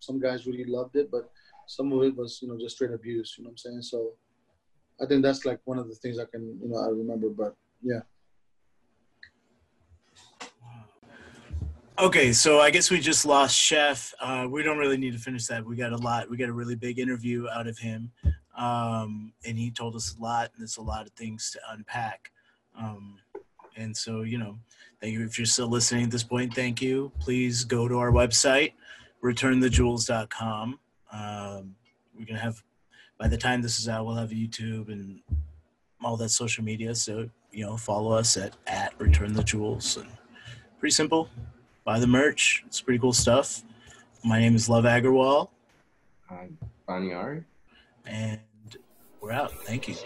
some guys really loved it, but some of it was you know just straight abuse. You know what I'm saying? So I think that's like one of the things I can you know I remember. But yeah. Okay, so I guess we just lost Chef. Uh, we don't really need to finish that. We got a lot. We got a really big interview out of him, um, and he told us a lot. And there's a lot of things to unpack. Um, and so, you know, thank you if you're still listening at this point. Thank you. Please go to our website, returnthejewels.com. Um, we're gonna have by the time this is out, we'll have YouTube and all that social media. So you know, follow us at at Return the Jewels. And pretty simple buy the merch. It's pretty cool stuff. My name is Love Agarwal. I'm Banyari. And we're out. Thank you.